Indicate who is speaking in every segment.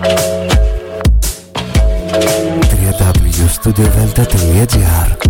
Speaker 1: www.studiovelta.gr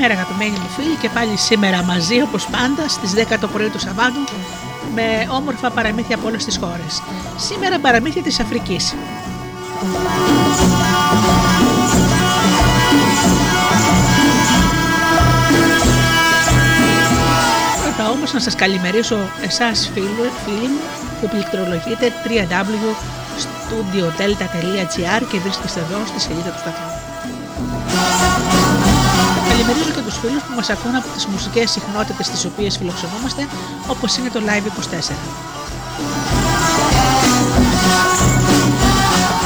Speaker 1: Καλημέρα αγαπημένοι μου φίλοι και πάλι σήμερα μαζί όπως πάντα στις 10 το πρωί του Σαββάτου με όμορφα παραμύθια από όλες τις χώρες. Σήμερα παραμύθια της Αφρικής. Πρώτα όμως να σας καλημερίσω εσάς φίλοι, φίλοι μου που πληκτρολογείτε www.studiodelta.gr και βρίσκεστε εδώ στη σελίδα του σταθμού. Καλημερίζω και τους φίλους που μας ακούν από τις μουσικές συχνότητες τις οποίες φιλοξενούμαστε, όπως είναι το Live 24.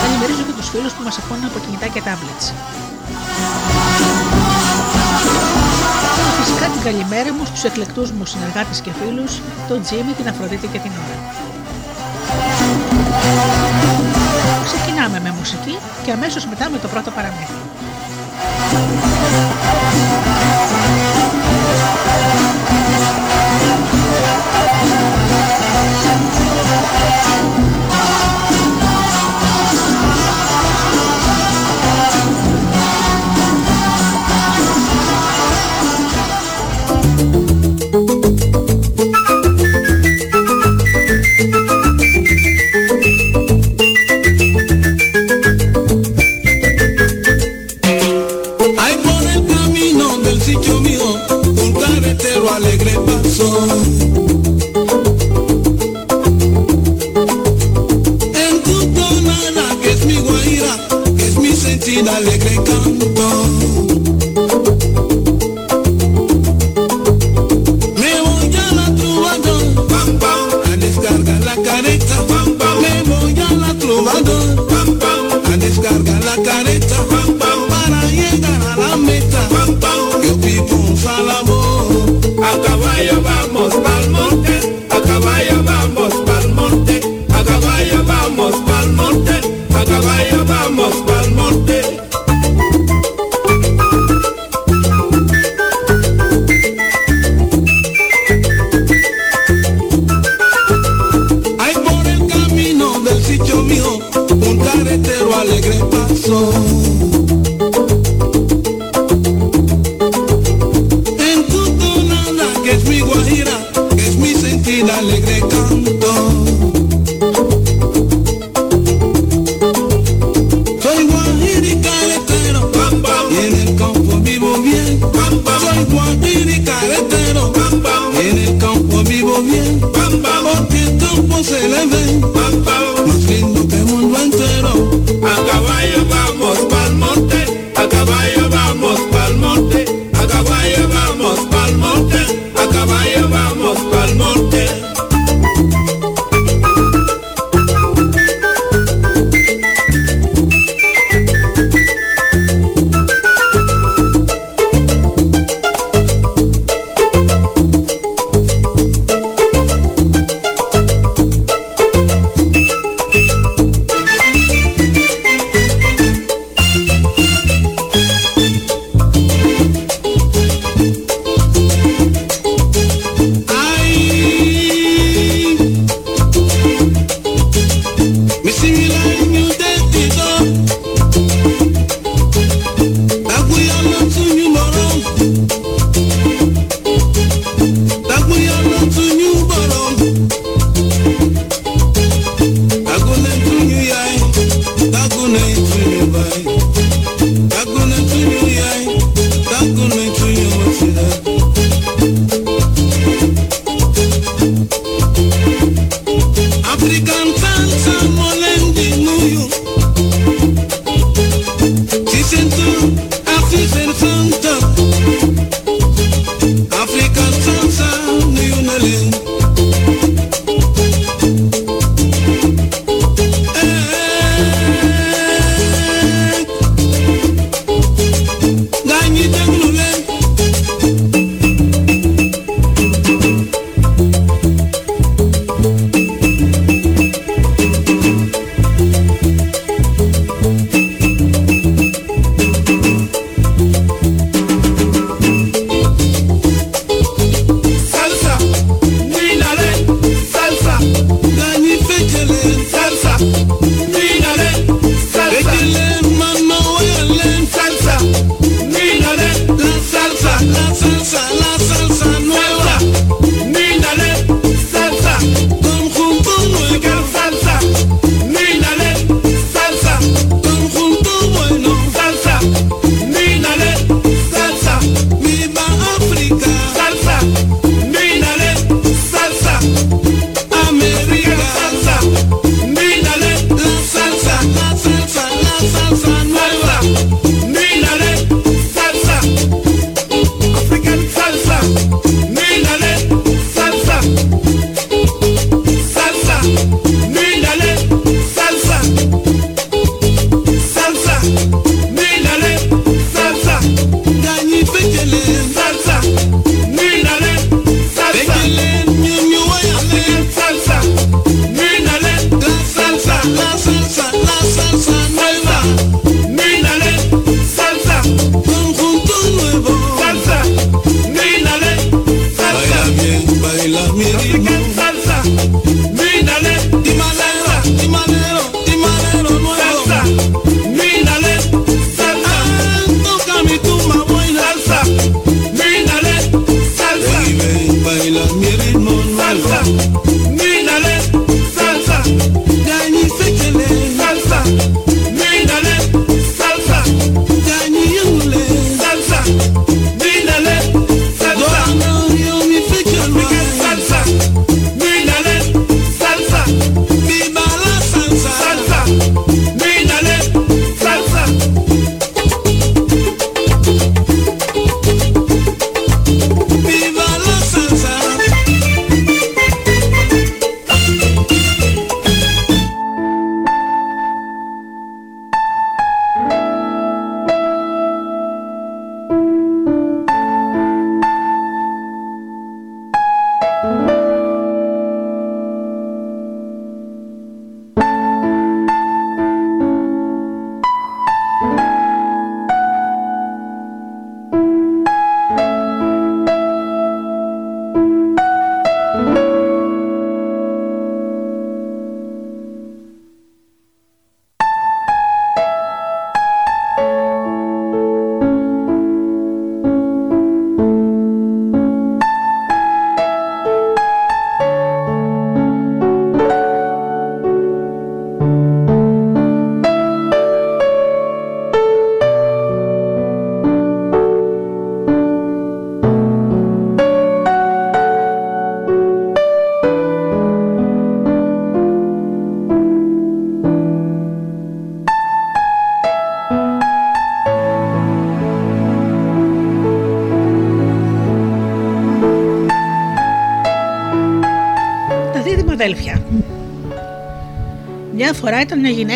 Speaker 1: Καλημερίζω και τους φίλους που μας ακούν από κινητά και tablets. Φυσικά την καλημέρα μου στους εκλεκτούς μου συνεργάτες και φίλους, τον Τζίμι, την Αφροδίτη και την Ωρα. Ξεκινάμε με μουσική και αμέσως μετά με το πρώτο παραμύθι.
Speaker 2: Acaba vamos.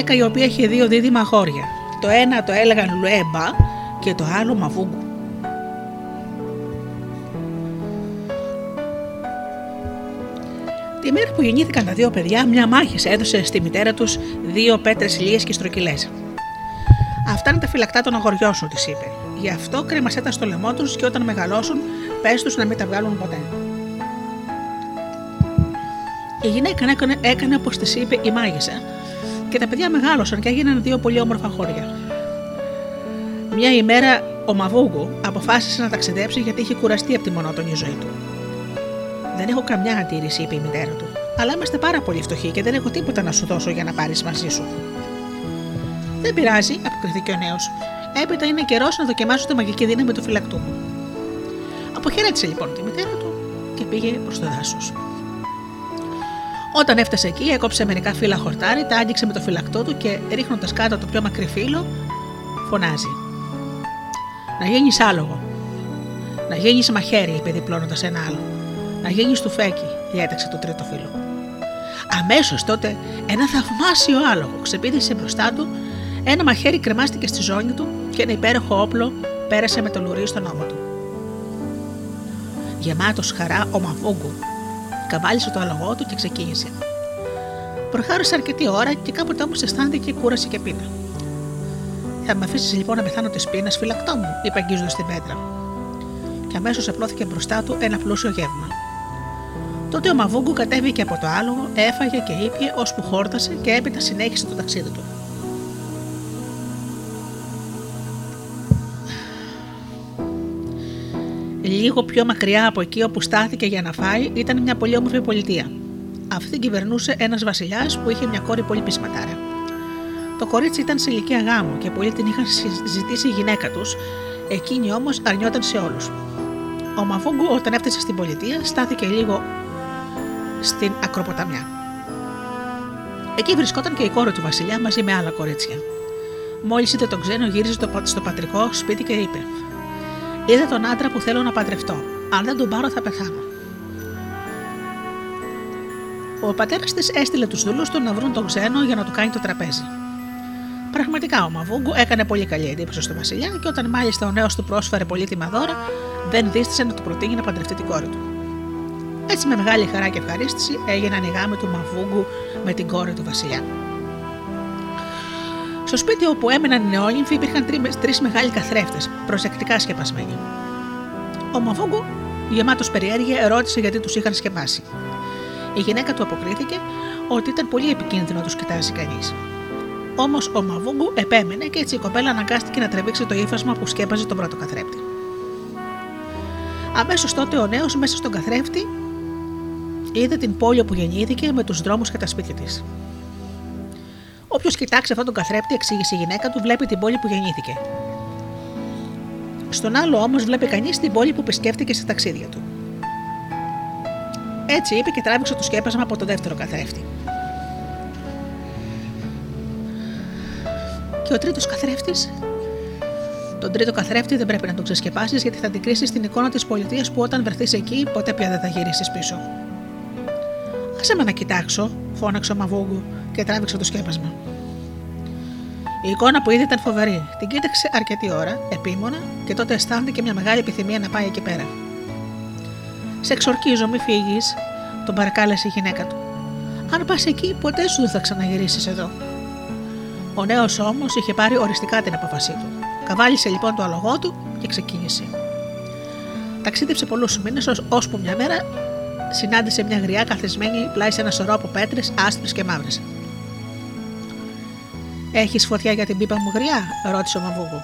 Speaker 2: Γυναίκα η οποία είχε δύο δίδυμα αγόρια. Το ένα το έλεγαν Λουέμπα και το άλλο Μαβούγκου. Τη μέρα που γεννήθηκαν τα δύο παιδιά, μια μάχης έδωσε στη μητέρα τους δύο πέτρες ηλίε και στροκυλέ. Αυτά είναι τα φυλακτά των αγοριών σου, της είπε. Γι' αυτό κρέμασέ τα στο λαιμό τους και όταν μεγαλώσουν, πες τους να μην τα βγάλουν ποτέ. Η γυναίκα έκανε, έκανε όπως της είπε η μάγισσα και τα παιδιά μεγάλωσαν και έγιναν δύο πολύ όμορφα χώρια. Μια ημέρα ο Μαβούγκου αποφάσισε να ταξιδέψει γιατί είχε κουραστεί από τη μονότονη ζωή του. Δεν έχω καμιά αντίρρηση, είπε η μητέρα του, αλλά είμαστε πάρα πολύ φτωχοί και δεν έχω τίποτα να σου δώσω για να πάρεις μαζί σου. Δεν πειράζει, αποκριθήκε ο νέος. Έπειτα είναι καιρός να δοκιμάσω τη μαγική δύναμη του φυλακτού μου. Αποχαιρέτησε λοιπόν τη μητέρα του και πήγε προς το δάσος. Όταν έφτασε εκεί, έκοψε μερικά φύλλα χορτάρι, τα άγγιξε με το φυλακτό του και ρίχνοντας κάτω το πιο μακρύ φύλλο, φωνάζει. Να γίνεις άλογο. Να γίνεις μαχαίρι, είπε διπλώνοντας ένα άλλο. Να γίνεις φέκι, διέταξε το τρίτο φύλλο. Αμέσως τότε ένα θαυμάσιο άλογο ξεπίδησε μπροστά του, ένα μαχαίρι κρεμάστηκε στη ζώνη του και ένα υπέροχο όπλο πέρασε με το λουρί στον ώμο του. Γεμάτος χαρά, ο Μαβούγκου καβάλισε το αλογό του και ξεκίνησε. Προχάρησε αρκετή ώρα και κάποτε όμως αισθάνθηκε κούραση και πείνα. Θα με αφήσεις λοιπόν να πεθάνω της πείνας, φυλακτό μου, είπε αγγίζοντας την πέτρα. Και αμέσως απλώθηκε μπροστά του ένα πλούσιο γεύμα. Τότε ο Μαβούγκου κατέβηκε από το άλογο, έφαγε και ήπια ώσπου χόρτασε και έπειτα συνέχισε το ταξίδι του. Λίγο πιο μακριά από εκεί όπου στάθηκε για να φάει ήταν μια πολύ όμορφη πολιτεία. Αυτή την κυβερνούσε ένας βασιλιάς που είχε μια κόρη πολύ πισματάρα. Το κορίτσι ήταν σε ηλικία γάμου και πολλοί την είχαν ζητήσει η γυναίκα τους, εκείνη όμως αρνιόταν σε όλους. Ο Μαβούγκου, όταν έφτασε στην πολιτεία, στάθηκε λίγο στην ακροποταμιά. Εκεί βρισκόταν και η κόρη του Βασιλιά μαζί με άλλα κορίτσια. Μόλις είδε τον ξένο, γύριζε στο πατρικό σπίτι και είπε: Είδα τον άντρα που θέλω να παντρευτώ. Αν δεν τον πάρω, θα πεθάνω. Ο πατέρας της έστειλε τους δούλους του να βρουν τον ξένο για να του κάνει το τραπέζι. Πραγματικά ο Μαβούγκου έκανε πολύ καλή εντύπωση στο Βασιλιά και όταν μάλιστα ο νέος του πρόσφερε πολύτιμα δώρα, δεν δίστησε να του προτείνει να παντρευτεί την κόρη του. Έτσι με μεγάλη χαρά και ευχαρίστηση έγιναν οι γάμοι του Μαβούγκου με την κόρη του Βασιλιά. Στο σπίτι όπου έμεναν οι νεόνυμφοι υπήρχαν τρεις μεγάλοι καθρέφτες, προσεκτικά σκεπασμένοι. Ο Μαβούγκου γεμάτος περιέργεια, ρώτησε γιατί τους είχαν σκεπάσει. Η γυναίκα του αποκρίθηκε ότι ήταν πολύ επικίνδυνο να τους κοιτάζει κανείς. Όμως ο Μαβούγκου επέμενε και έτσι η κοπέλα αναγκάστηκε να τραβήξει το ύφασμα που σκέπαζε τον πρώτο καθρέπτη. Αμέσως τότε ο νέος μέσα στον καθρέφτη είδε την πόλη που γεννήθηκε με τους δρόμους και τα σπίτια της. Όποιος κοιτάξει αυτόν τον καθρέπτη, εξήγησε η γυναίκα του, βλέπει την πόλη που γεννήθηκε. Στον άλλο όμως βλέπει κανείς την πόλη που επισκέφτηκε στα ταξίδια του. Έτσι είπε και τράβηξε το σκέπασμα από το δεύτερο καθρέφτη. Και ο τρίτος καθρέφτης; Τον τρίτο καθρέφτη δεν πρέπει να τον ξεσκεπάσεις γιατί θα την κρίσεις στην εικόνα της πολιτείας που όταν βρεθείς εκεί ποτέ πια δεν θα γυρίσεις πίσω. Άσε με να κοιτάξω, φώναξε ο Μαβούγκου και τράβηξε το σκέπασμα. Η εικόνα που είδε ήταν φοβερή. Την κοίταξε αρκετή ώρα, επίμονα, και τότε αισθάνθηκε μια μεγάλη επιθυμία να πάει εκεί πέρα. Σε εξορκίζω, μη φύγεις, τον παρακάλεσε η γυναίκα του. Αν πας εκεί, ποτέ σου δεν θα ξαναγυρίσεις εδώ. Ο νέος όμως είχε πάρει οριστικά την απόφασή του. Καβάλισε λοιπόν το αλογό του και ξεκίνησε. Ταξίδεψε πολλούς μήνες, ώσπου μια μέρα συνάντησε μια γριά καθισμένη πλάι σε ένα σωρό από πέτρες, άσπρες και μαύρες. Έχεις φωτιά για την πίπα μου γριά, ρώτησε ο Μαβούγκου.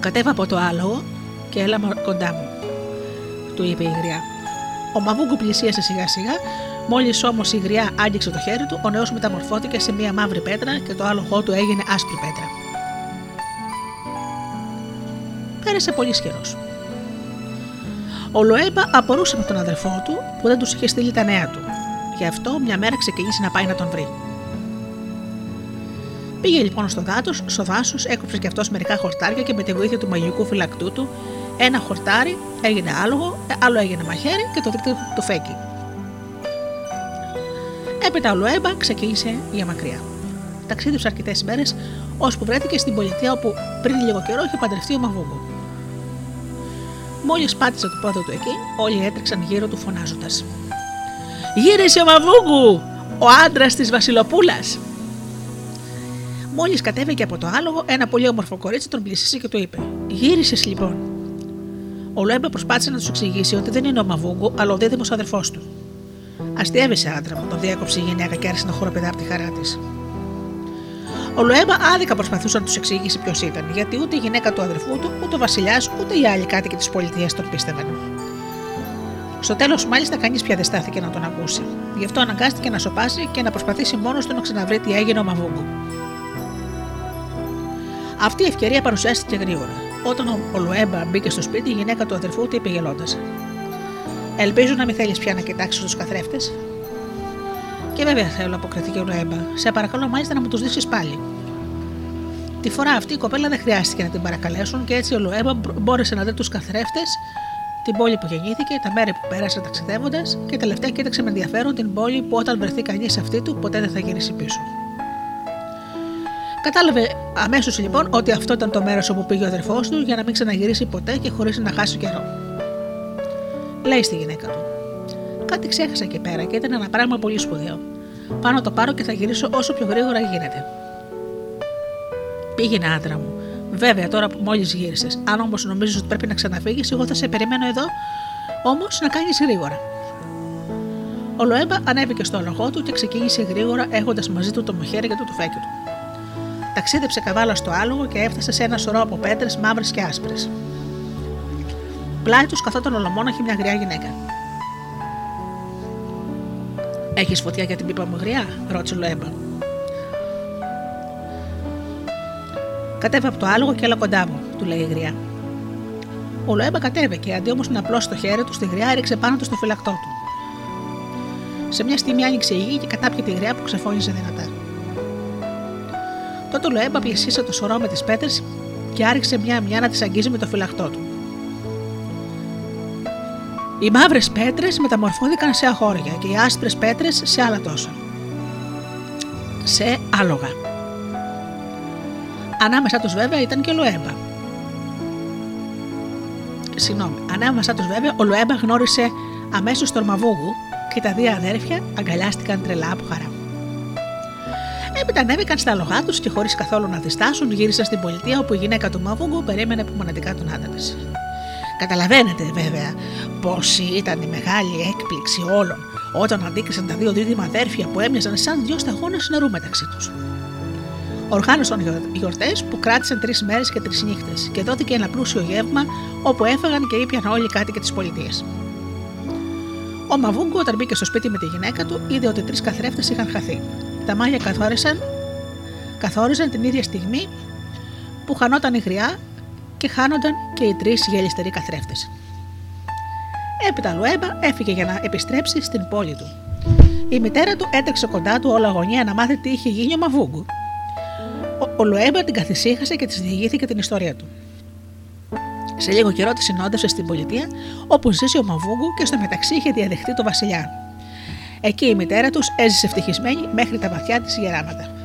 Speaker 2: Κατέβα από το άλογο και έλα κοντά μου, του είπε η γριά. Ο Μαβούγκου πλησίασε σιγά σιγά, μόλις όμως η γριά άγγιξε το χέρι του, ο νέος μεταμορφώθηκε σε μια μαύρη πέτρα και το άλογο του έγινε άσπρη πέτρα. Πέρασε πολύ καιρός. Ο Λοέμπα απορούσε με τον αδερφό του που δεν τους είχε στείλει τα νέα του. Γι' αυτό μια μέρα ξεκίνησε να πάει να τον βρει. Πήγε λοιπόν στο δάτος, στο δάσος, έκοψε κι αυτός μερικά χορτάρια και με τη βοήθεια του μαγικού φυλακτού του, ένα χορτάρι έγινε άλογο, άλλο έγινε μαχαίρι και το τρίτο το φέκι. Έπειτα ο Λοέμπα ξεκίνησε για μακριά. Ταξίδεψε αρκετές μέρες, ώσπου βρέθηκε στην πολιτεία όπου πριν λίγο καιρό είχε παντρευτεί ο Μαβούγκο. Μόλις πάτησε το πόδι του εκεί, όλοι έτρεξαν γύρω του φωνάζοντας. Γύρισε ο Μαβούγκου, ο άντρας της Βασιλοπούλας! Μόλις κατέβηκε από το άλογο, ένα πολύ όμορφο κορίτσι τον πλησίασε και του είπε: Γύρισες λοιπόν. Ο Λέμπα προσπάθησε να τους εξηγήσει ότι δεν είναι ο Μαβούγκου, αλλά ο δίδυμος αδερφός του. Αστείευεσαι, άντρα μου, τον διέκοψε η γυναίκα και άρχισε να χοροπηδά από τη χαρά της. Ο Λοέμπα άδικα προσπαθούσε να τους εξηγήσει ποιος ήταν, γιατί ούτε η γυναίκα του αδερφού του, ούτε ο βασιλιάς, ούτε οι άλλοι κάτοικοι της πολιτείας τον πίστευαν. Στο τέλος, μάλιστα, κανείς πια δεν στάθηκε να τον ακούσει. Γι' αυτό αναγκάστηκε να σοπάσει και να προσπαθήσει μόνος του να ξαναβρει τι έγινε ο Μαβούγκου. Αυτή η ευκαιρία παρουσιάστηκε γρήγορα. Όταν ο Λουέμπα μπήκε στο σπίτι, η γυναίκα του αδερφού του είπε γελώντας: Ελπίζω να μην θέλεις πια να κοιτάξεις τους καθρέφτες. Και βέβαια θέλω, αποκριθήκε ο Λουέμπα. Σε παρακαλώ μάλιστα να μου τους δείξεις πάλι. Τη φορά αυτή η κοπέλα δεν χρειάστηκε να την παρακαλέσουν και έτσι ο Λουέμπα μπόρεσε να δει τους καθρέφτες, την πόλη που γεννήθηκε, τα μέρη που πέρασε ταξιδεύοντας και τελευταία κοίταξε με ενδιαφέρον την πόλη που όταν βρεθεί κανείς αυτή του ποτέ δεν θα γυρίσει πίσω. Κατάλαβε αμέσως λοιπόν ότι αυτό ήταν το μέρος όπου πήγε ο αδερφός του για να μην ξαναγυρίσει ποτέ και χωρίς να χάσει καιρό. Λέει στη γυναίκα του: Κάτι ξέχασα εκεί πέρα και ήταν ένα πράγμα πολύ σπουδαίο. Πάνω το πάρω και θα γυρίσω όσο πιο γρήγορα γίνεται. Πήγαινε, άντρα μου. Βέβαια, τώρα που μόλις γύρισες. Αν όμως νομίζεις ότι πρέπει να ξαναφύγεις, εγώ θα σε περιμένω εδώ, όμως να κάνεις γρήγορα. Ο Λοέμπα ανέβηκε στο λογό του και ξεκίνησε γρήγορα έχοντας μαζί του το μοχέρι και το τουφέκι του. Ταξίδεψε καβάλα στο άλογο και έφτασε σε ένα σωρό από πέτρες μαύρες και άσπρες. Πλάι του καθόταν ολομόναχη μια γριά γυναίκα. Έχεις φωτιά για την πίπα μου γριά, ρώτησε ο Λοέμπα. Κατέβα από το άλογο και έλα κοντά μου, του λέει η γριά. Ο Λοέμπα κατέβηκε, αντί όμως να απλώσει το χέρι του στη γριά, έριξε πάνω του στο φυλακτό του. Σε μια στιγμή άνοιξε η γη και κατάπιε τη γριά που ξεφώνησε δυνατά. Τότε ο Λοέμπα πλησίασε το σωρό με τις πέτρες και άρχισε μια-μια να τις αγγίζει με το φυλαχτό του. Οι μαύρες πέτρες μεταμορφώθηκαν σε αχώρια και οι άσπρες πέτρες σε άλλα τόσα. Σε άλογα. Ανάμεσά τους βέβαια ήταν και ο Λοέμπα. Συγγνώμη, ανάμεσά τους βέβαια ο Λοέμπα γνώρισε αμέσως τον Μαβούγου και τα δύο αδέρφια αγκαλιάστηκαν τρελά από χαρά. Έπειτα ανέβηκαν στα λογά τους και χωρίς καθόλου να διστάσουν γύρισαν στην πολιτεία όπου η γυναίκα του Μαβούγκου περίμενε μοναδικά τον άντρα της.
Speaker 3: Καταλαβαίνετε βέβαια πόση ήταν η μεγάλη έκπληξη όλων όταν αντίκρισαν τα δύο δίδυμα αδέρφια που έμοιαζαν σαν δυο σταγόνες νερού μεταξύ τους. Οργάνωσαν γιορτές που κράτησαν τρεις μέρες και τρεις νύχτες και δόθηκε ένα πλούσιο γεύμα όπου έφαγαν και ήπιαν όλοι οι κάτοικοι της πολιτείας. Ο Μαβούγκο, όταν μπήκε στο σπίτι με τη γυναίκα του, είδε ότι τρεις καθρέφτες είχαν χαθεί. Τα μάγια καθόρισαν, καθόριζαν την ίδια στιγμή που χανόταν η γριά και χάνονταν και οι τρεις γελιστεροί καθρέφτες. Έπειτα Λουέμπα έφυγε για να επιστρέψει στην πόλη του. Η μητέρα του έτρεξε κοντά του όλα αγωνία να μάθει τι είχε γίνει ο Μαβούγκου. Ο, ο Λουέμπα την καθησύχασε και της διηγήθηκε την ιστορία του. Σε λίγο καιρό τη συνόδευσε στην πολιτεία όπου ζήσει ο Μαβούγκου και στο μεταξύ είχε διαδεχτεί το βασιλιά. Εκεί η μητέρα τους έζησε ευτυχισμένη μέχρι τα βαθιά της γεράματα.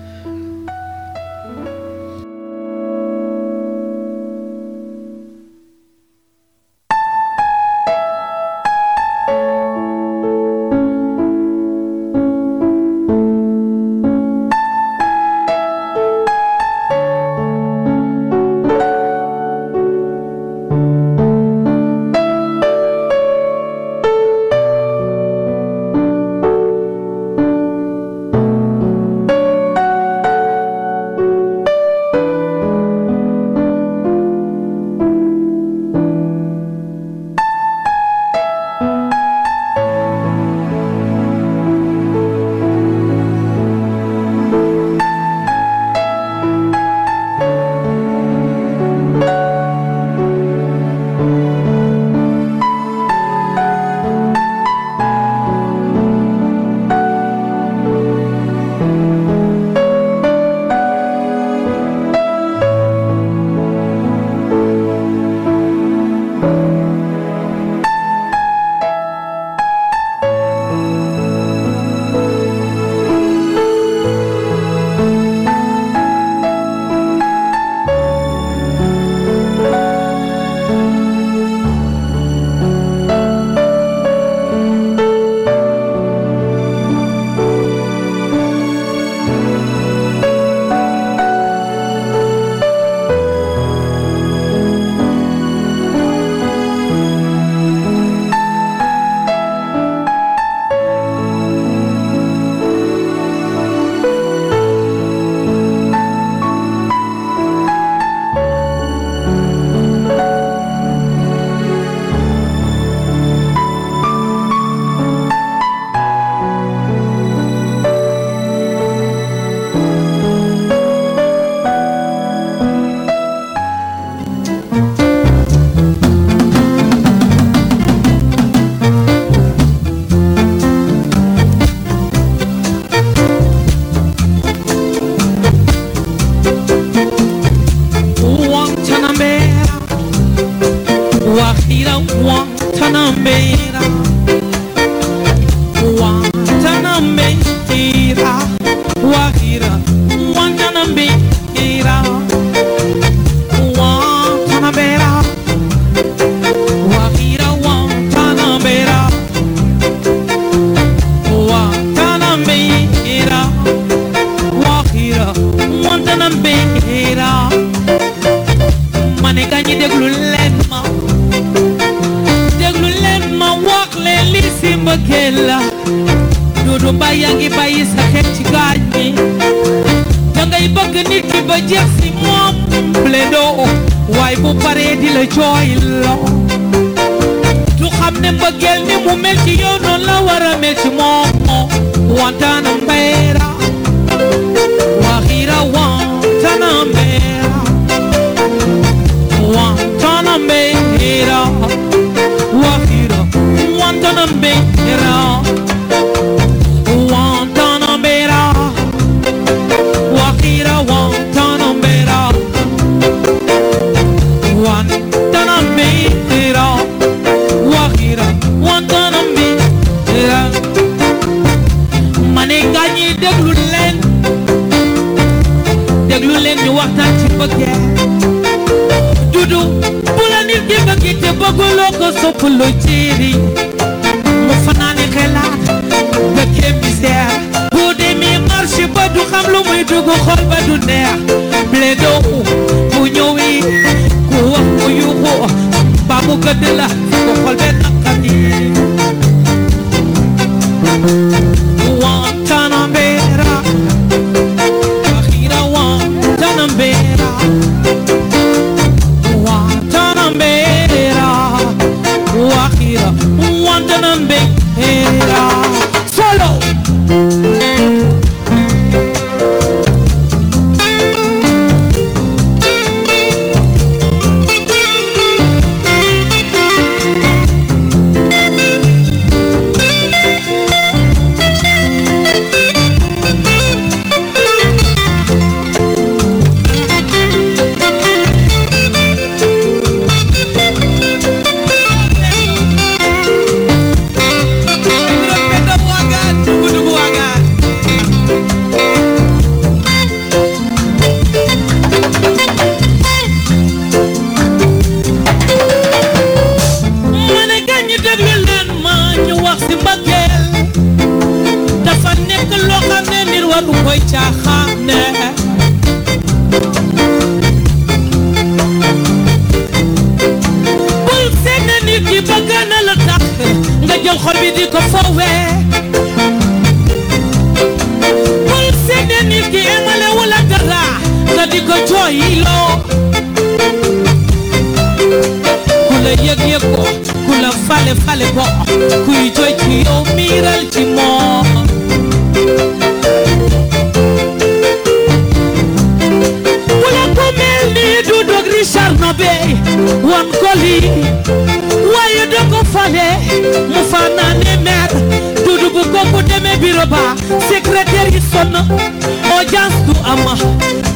Speaker 3: Moicha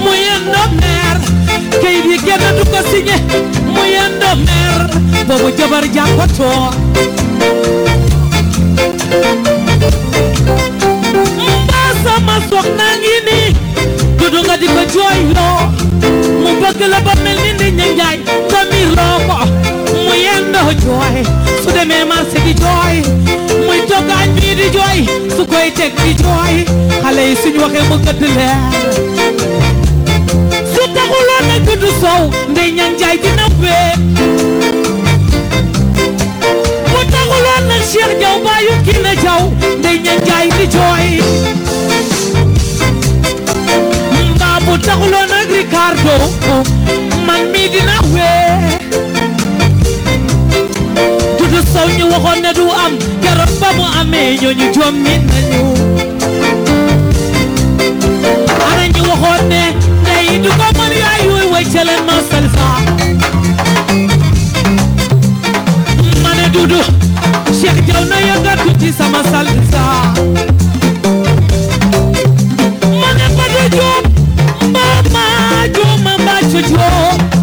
Speaker 3: muyendo mer kay di kenn du ko signé muyendo mer boobu jabar jàppatoo mbaa sama soog naa ngi nii dudu nga di ko jooyloo mu bëgg la ba mel ni nit ñi njaay tamir loo ko muyendo jooy su demee marché di jooy muy togg añ bii di jooy su koy teg di jooy xale yi suñ waxee mu gëdd leer dudu so de nyanjai dina be wata gulo na shir jaw bayu kina jaw de nyanjai di joy mba buta gulo na ricardo, man mi dina we. Dudu so ñu waxon ne du am garab ba mu amé ñoñu jom ñi nañu ana ñu waxon ne
Speaker 4: يدقم الياي ويويشل المصلفة من دودو شيخ جونا يغا كنتي
Speaker 5: سما سلسة من بدو جوم ماما جوم ما
Speaker 6: شجوم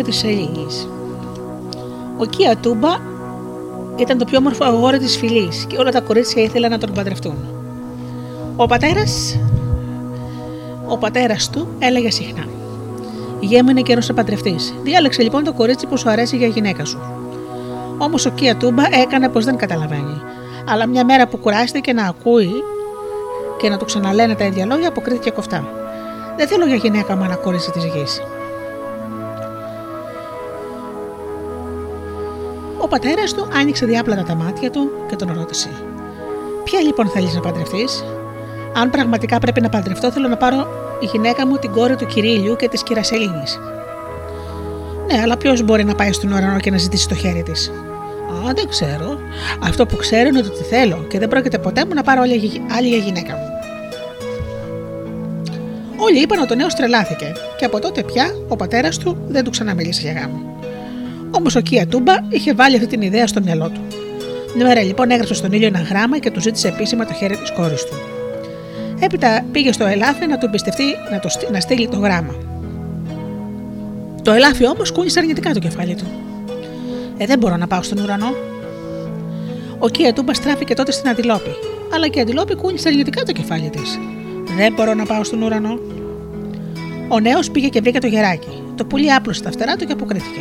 Speaker 6: κόρη του ήλιου και της Ελίνης. Ο Κία Τούμπα ήταν το πιο όμορφο αγόρι της φυλής και όλα τα κορίτσια ήθελαν να τον παντρευτούν. Ο πατέρας, ο πατέρας του έλεγε συχνά «Γέ μου είναι καιρός να παντρευτείς. Διάλεξε λοιπόν το κορίτσι που σου αρέσει για γυναίκα σου». Όμως ο Κία Τούμπα έκανε πως δεν καταλαβαίνει. Αλλά μια μέρα που κουράστηκε να ακούει και να του ξαναλένε τα ίδια λόγια, αποκρίθηκε κοφτά. Δεν θέλω για γυναίκα μου ένα κορίτσι της γης. Πατέρας του άνοιξε διάπλατα τα μάτια του και τον ρώτησε: Ποια λοιπόν θέλεις να παντρευτείς, Αν πραγματικά πρέπει να παντρευτώ, θέλω να πάρω η γυναίκα μου την κόρη του κυρίλιου και της κυρασελίνη. Ναι, αλλά ποιος μπορεί να πάει στον ουρανό και να ζητήσει το χέρι της; Α, δεν ξέρω. Αυτό που ξέρω είναι ότι τη θέλω και δεν πρόκειται ποτέ μου να πάρω άλλη, γυ- άλλη για γυναίκα μου. Όλοι είπαν ότι ο νέος τρελάθηκε και από τότε πια ο πατέρας του δεν του ξαναμίλησε για γάμο. Όμω ο Κία Τούμπα είχε βάλει αυτή την ιδέα στο μυαλό του.
Speaker 2: Μια μέρα λοιπόν έγραψε στον ήλιο ένα γράμμα και του ζήτησε επίσημα το χέρι της κόρης του. Έπειτα πήγε στο ελάφι να του εμπιστευτεί να, το, στει- να στείλει το γράμμα. Το ελάφι όμως κούνησε αρνητικά το κεφάλι του. Ε, δεν μπορώ να πάω στον ουρανό. Ο Κία Τούμπα στράφηκε τότε στην Αντιλόπη, αλλά και η Αντιλόπη κούνησε αρνητικά το κεφάλι της. Δεν μπορώ να πάω στον ουρανό. Ο νέος πήγε και βρήκε το γεράκι. Το πουλί άπλωσε τα φτερά του και αποκρίθηκε.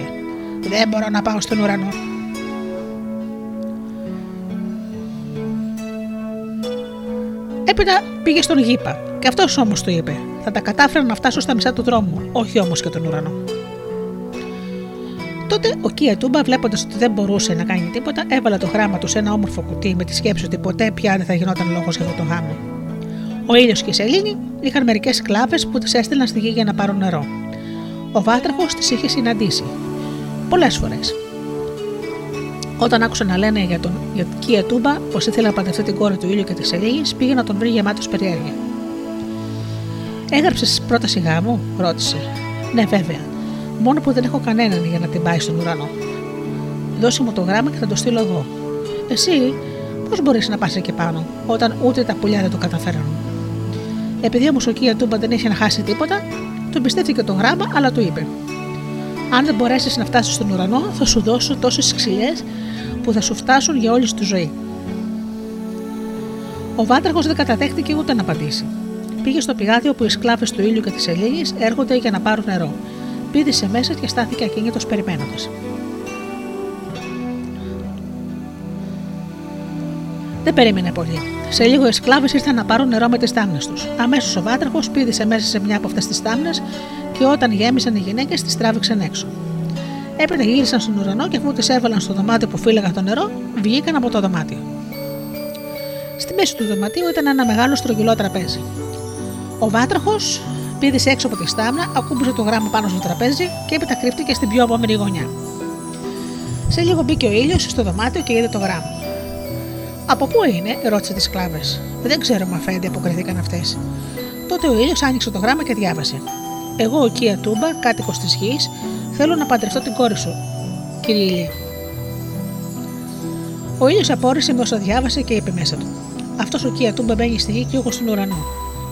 Speaker 2: Δεν μπορώ να πάω στον ουρανό. Έπειτα πήγε στον γήπα. Και αυτός όμως του είπε: Θα τα κατάφερα να φτάσω στα μισά του δρόμου, όχι όμως και τον ουρανό. Τότε ο Κία Τούμπα, βλέποντας ότι δεν μπορούσε να κάνει τίποτα, έβαλε το γράμμα του σε ένα όμορφο κουτί με τη σκέψη ότι ποτέ πια δεν θα γινόταν λόγος για αυτό το γάμο. Ο ήλιος και η σελήνη είχαν μερικές σκλάβε που τις έστειλαν στη γη για να πάρουν νερό. Ο βάτραχος τις είχε συναντήσει. Πολλές φορές. Όταν άκουσα να λένε για τον για την Κία Τούμπα πως ήθελε να παντρευτεί την κόρη του ήλιου και της Ελίγη, πήγε να τον βρει γεμάτος περιέργεια. Έγραψες πρόταση γάμου, ρώτησε. Ναι, βέβαια. Μόνο που δεν έχω κανέναν για να την πάει στον ουρανό. Δώσε μου το γράμμα και θα το στείλω εγώ. Εσύ, πώς μπορείς να πας εκεί πάνω, όταν ούτε τα πουλιά δεν το καταφέρνουν. Επειδή όμως ο Κία Τούμπα δεν είχε να χάσει τίποτα, του εμπιστεύτηκε το γράμμα, αλλά του είπε: Αν δεν μπορέσεις να φτάσεις στον ουρανό, θα σου δώσω τόσες ξυλιές που θα σου φτάσουν για όλη σου τη ζωή. Ο Βάτραχο δεν καταδέχτηκε ούτε να απαντήσει. Πήγε στο πηγάδι όπου οι σκλάβες του ήλιου και της Ελίγης έρχονται για να πάρουν νερό. Πήδησε μέσα και στάθηκε ακίνητος περιμένοντας. Δεν περίμενε πολύ. Σε λίγο οι σκλάβες ήρθαν να πάρουν νερό με τις τάμνε τους. Αμέσως ο Βάτραχο πήδησε μέσα σε μια από αυτές τις τάμνε και όταν γέμισαν οι γυναίκες τις τράβηξαν έξω. Έπειτα γύρισαν στον ουρανό και αφού τις έβαλαν στο δωμάτιο που φύλαγαν το νερό, βγήκαν από το δωμάτιο. Στη μέση του δωματίου ήταν ένα μεγάλο στρογγυλό τραπέζι. Ο βάτραχος πήδησε έξω από τη στάμνα, ακούμπησε το γράμμα πάνω στο τραπέζι και έπειτα κρύφτηκε στην πιο απόμερη γωνιά. Σε λίγο μπήκε ο ήλιος στο δωμάτιο και είδε το γράμμα. Από πού είναι, ρώτησε τις σκλάβες. Δεν ξέρω, Μαφέντη, αποκριθήκαν αυτές. Τότε ο ήλιος άνοιξε το γράμμα και διάβασε. Εγώ, ο Κία Τούμπα, κάτοικος της γης, θέλω να παντρευτώ την κόρη σου, κύριε Ηλία. Ο ήλιος απόρρισε με όσα διάβασε και είπε μέσα του. Αυτός ο Κία Τούμπα μπαίνει στη γη και εγώ στον ουρανό.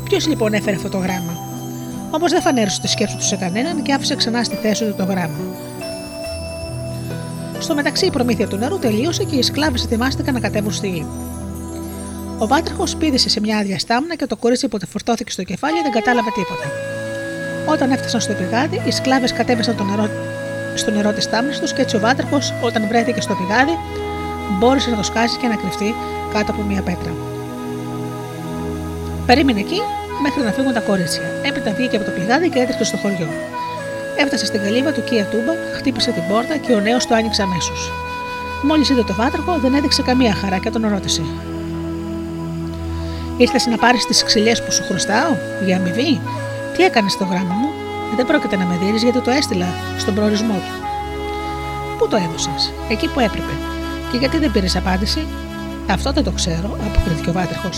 Speaker 2: Ποιος λοιπόν έφερε αυτό το γράμμα; Όμως δεν φανέρωσε τη σκέψη του σε κανέναν και άφησε ξανά στη θέση του το γράμμα. Στο μεταξύ η προμήθεια του νερού τελείωσε και οι σκλάβε ετοιμάστηκαν να κατέβουν στη γη. Ο βάτραχος πήδησε σε μια άδεια στάμνα και το κορίτσι που φορτώθηκε στο κεφάλι δεν κατάλαβε τίποτα. Όταν έφτασαν στο πηγάδι, οι σκλάβες κατέβησαν το νερό, στο νερό της τάμνη τους και έτσι ο βάτραχο, όταν βρέθηκε στο πηγάδι, μπόρεσε να το σκάσει και να κρυφτεί κάτω από μια πέτρα. Περίμενε εκεί μέχρι να φύγουν τα κορίτσια. Έπειτα βγήκε από το πηγάδι και έτρεξε στο χωριό. Έφτασε στην καλύβα του Κία Τούμπα, χτύπησε την πόρτα και ο νέος το άνοιξε αμέσως. Μόλις είδε το βάτραχο, δεν έδειξε καμία χαρά και τον ρώτησε: Ήρθες να πάρεις τις ξυλιές που σου χρωστάω, για αμοιβή; Τι έκανες στο γράμμα μου, δεν πρόκειται να με δίνεις γιατί το έστειλα στον προορισμό του. Πού το έδωσες, εκεί που έπρεπε. Και γιατί δεν πήρες απάντηση, Αυτό δεν το ξέρω, αποκρίθηκε ο Βάτρεχο.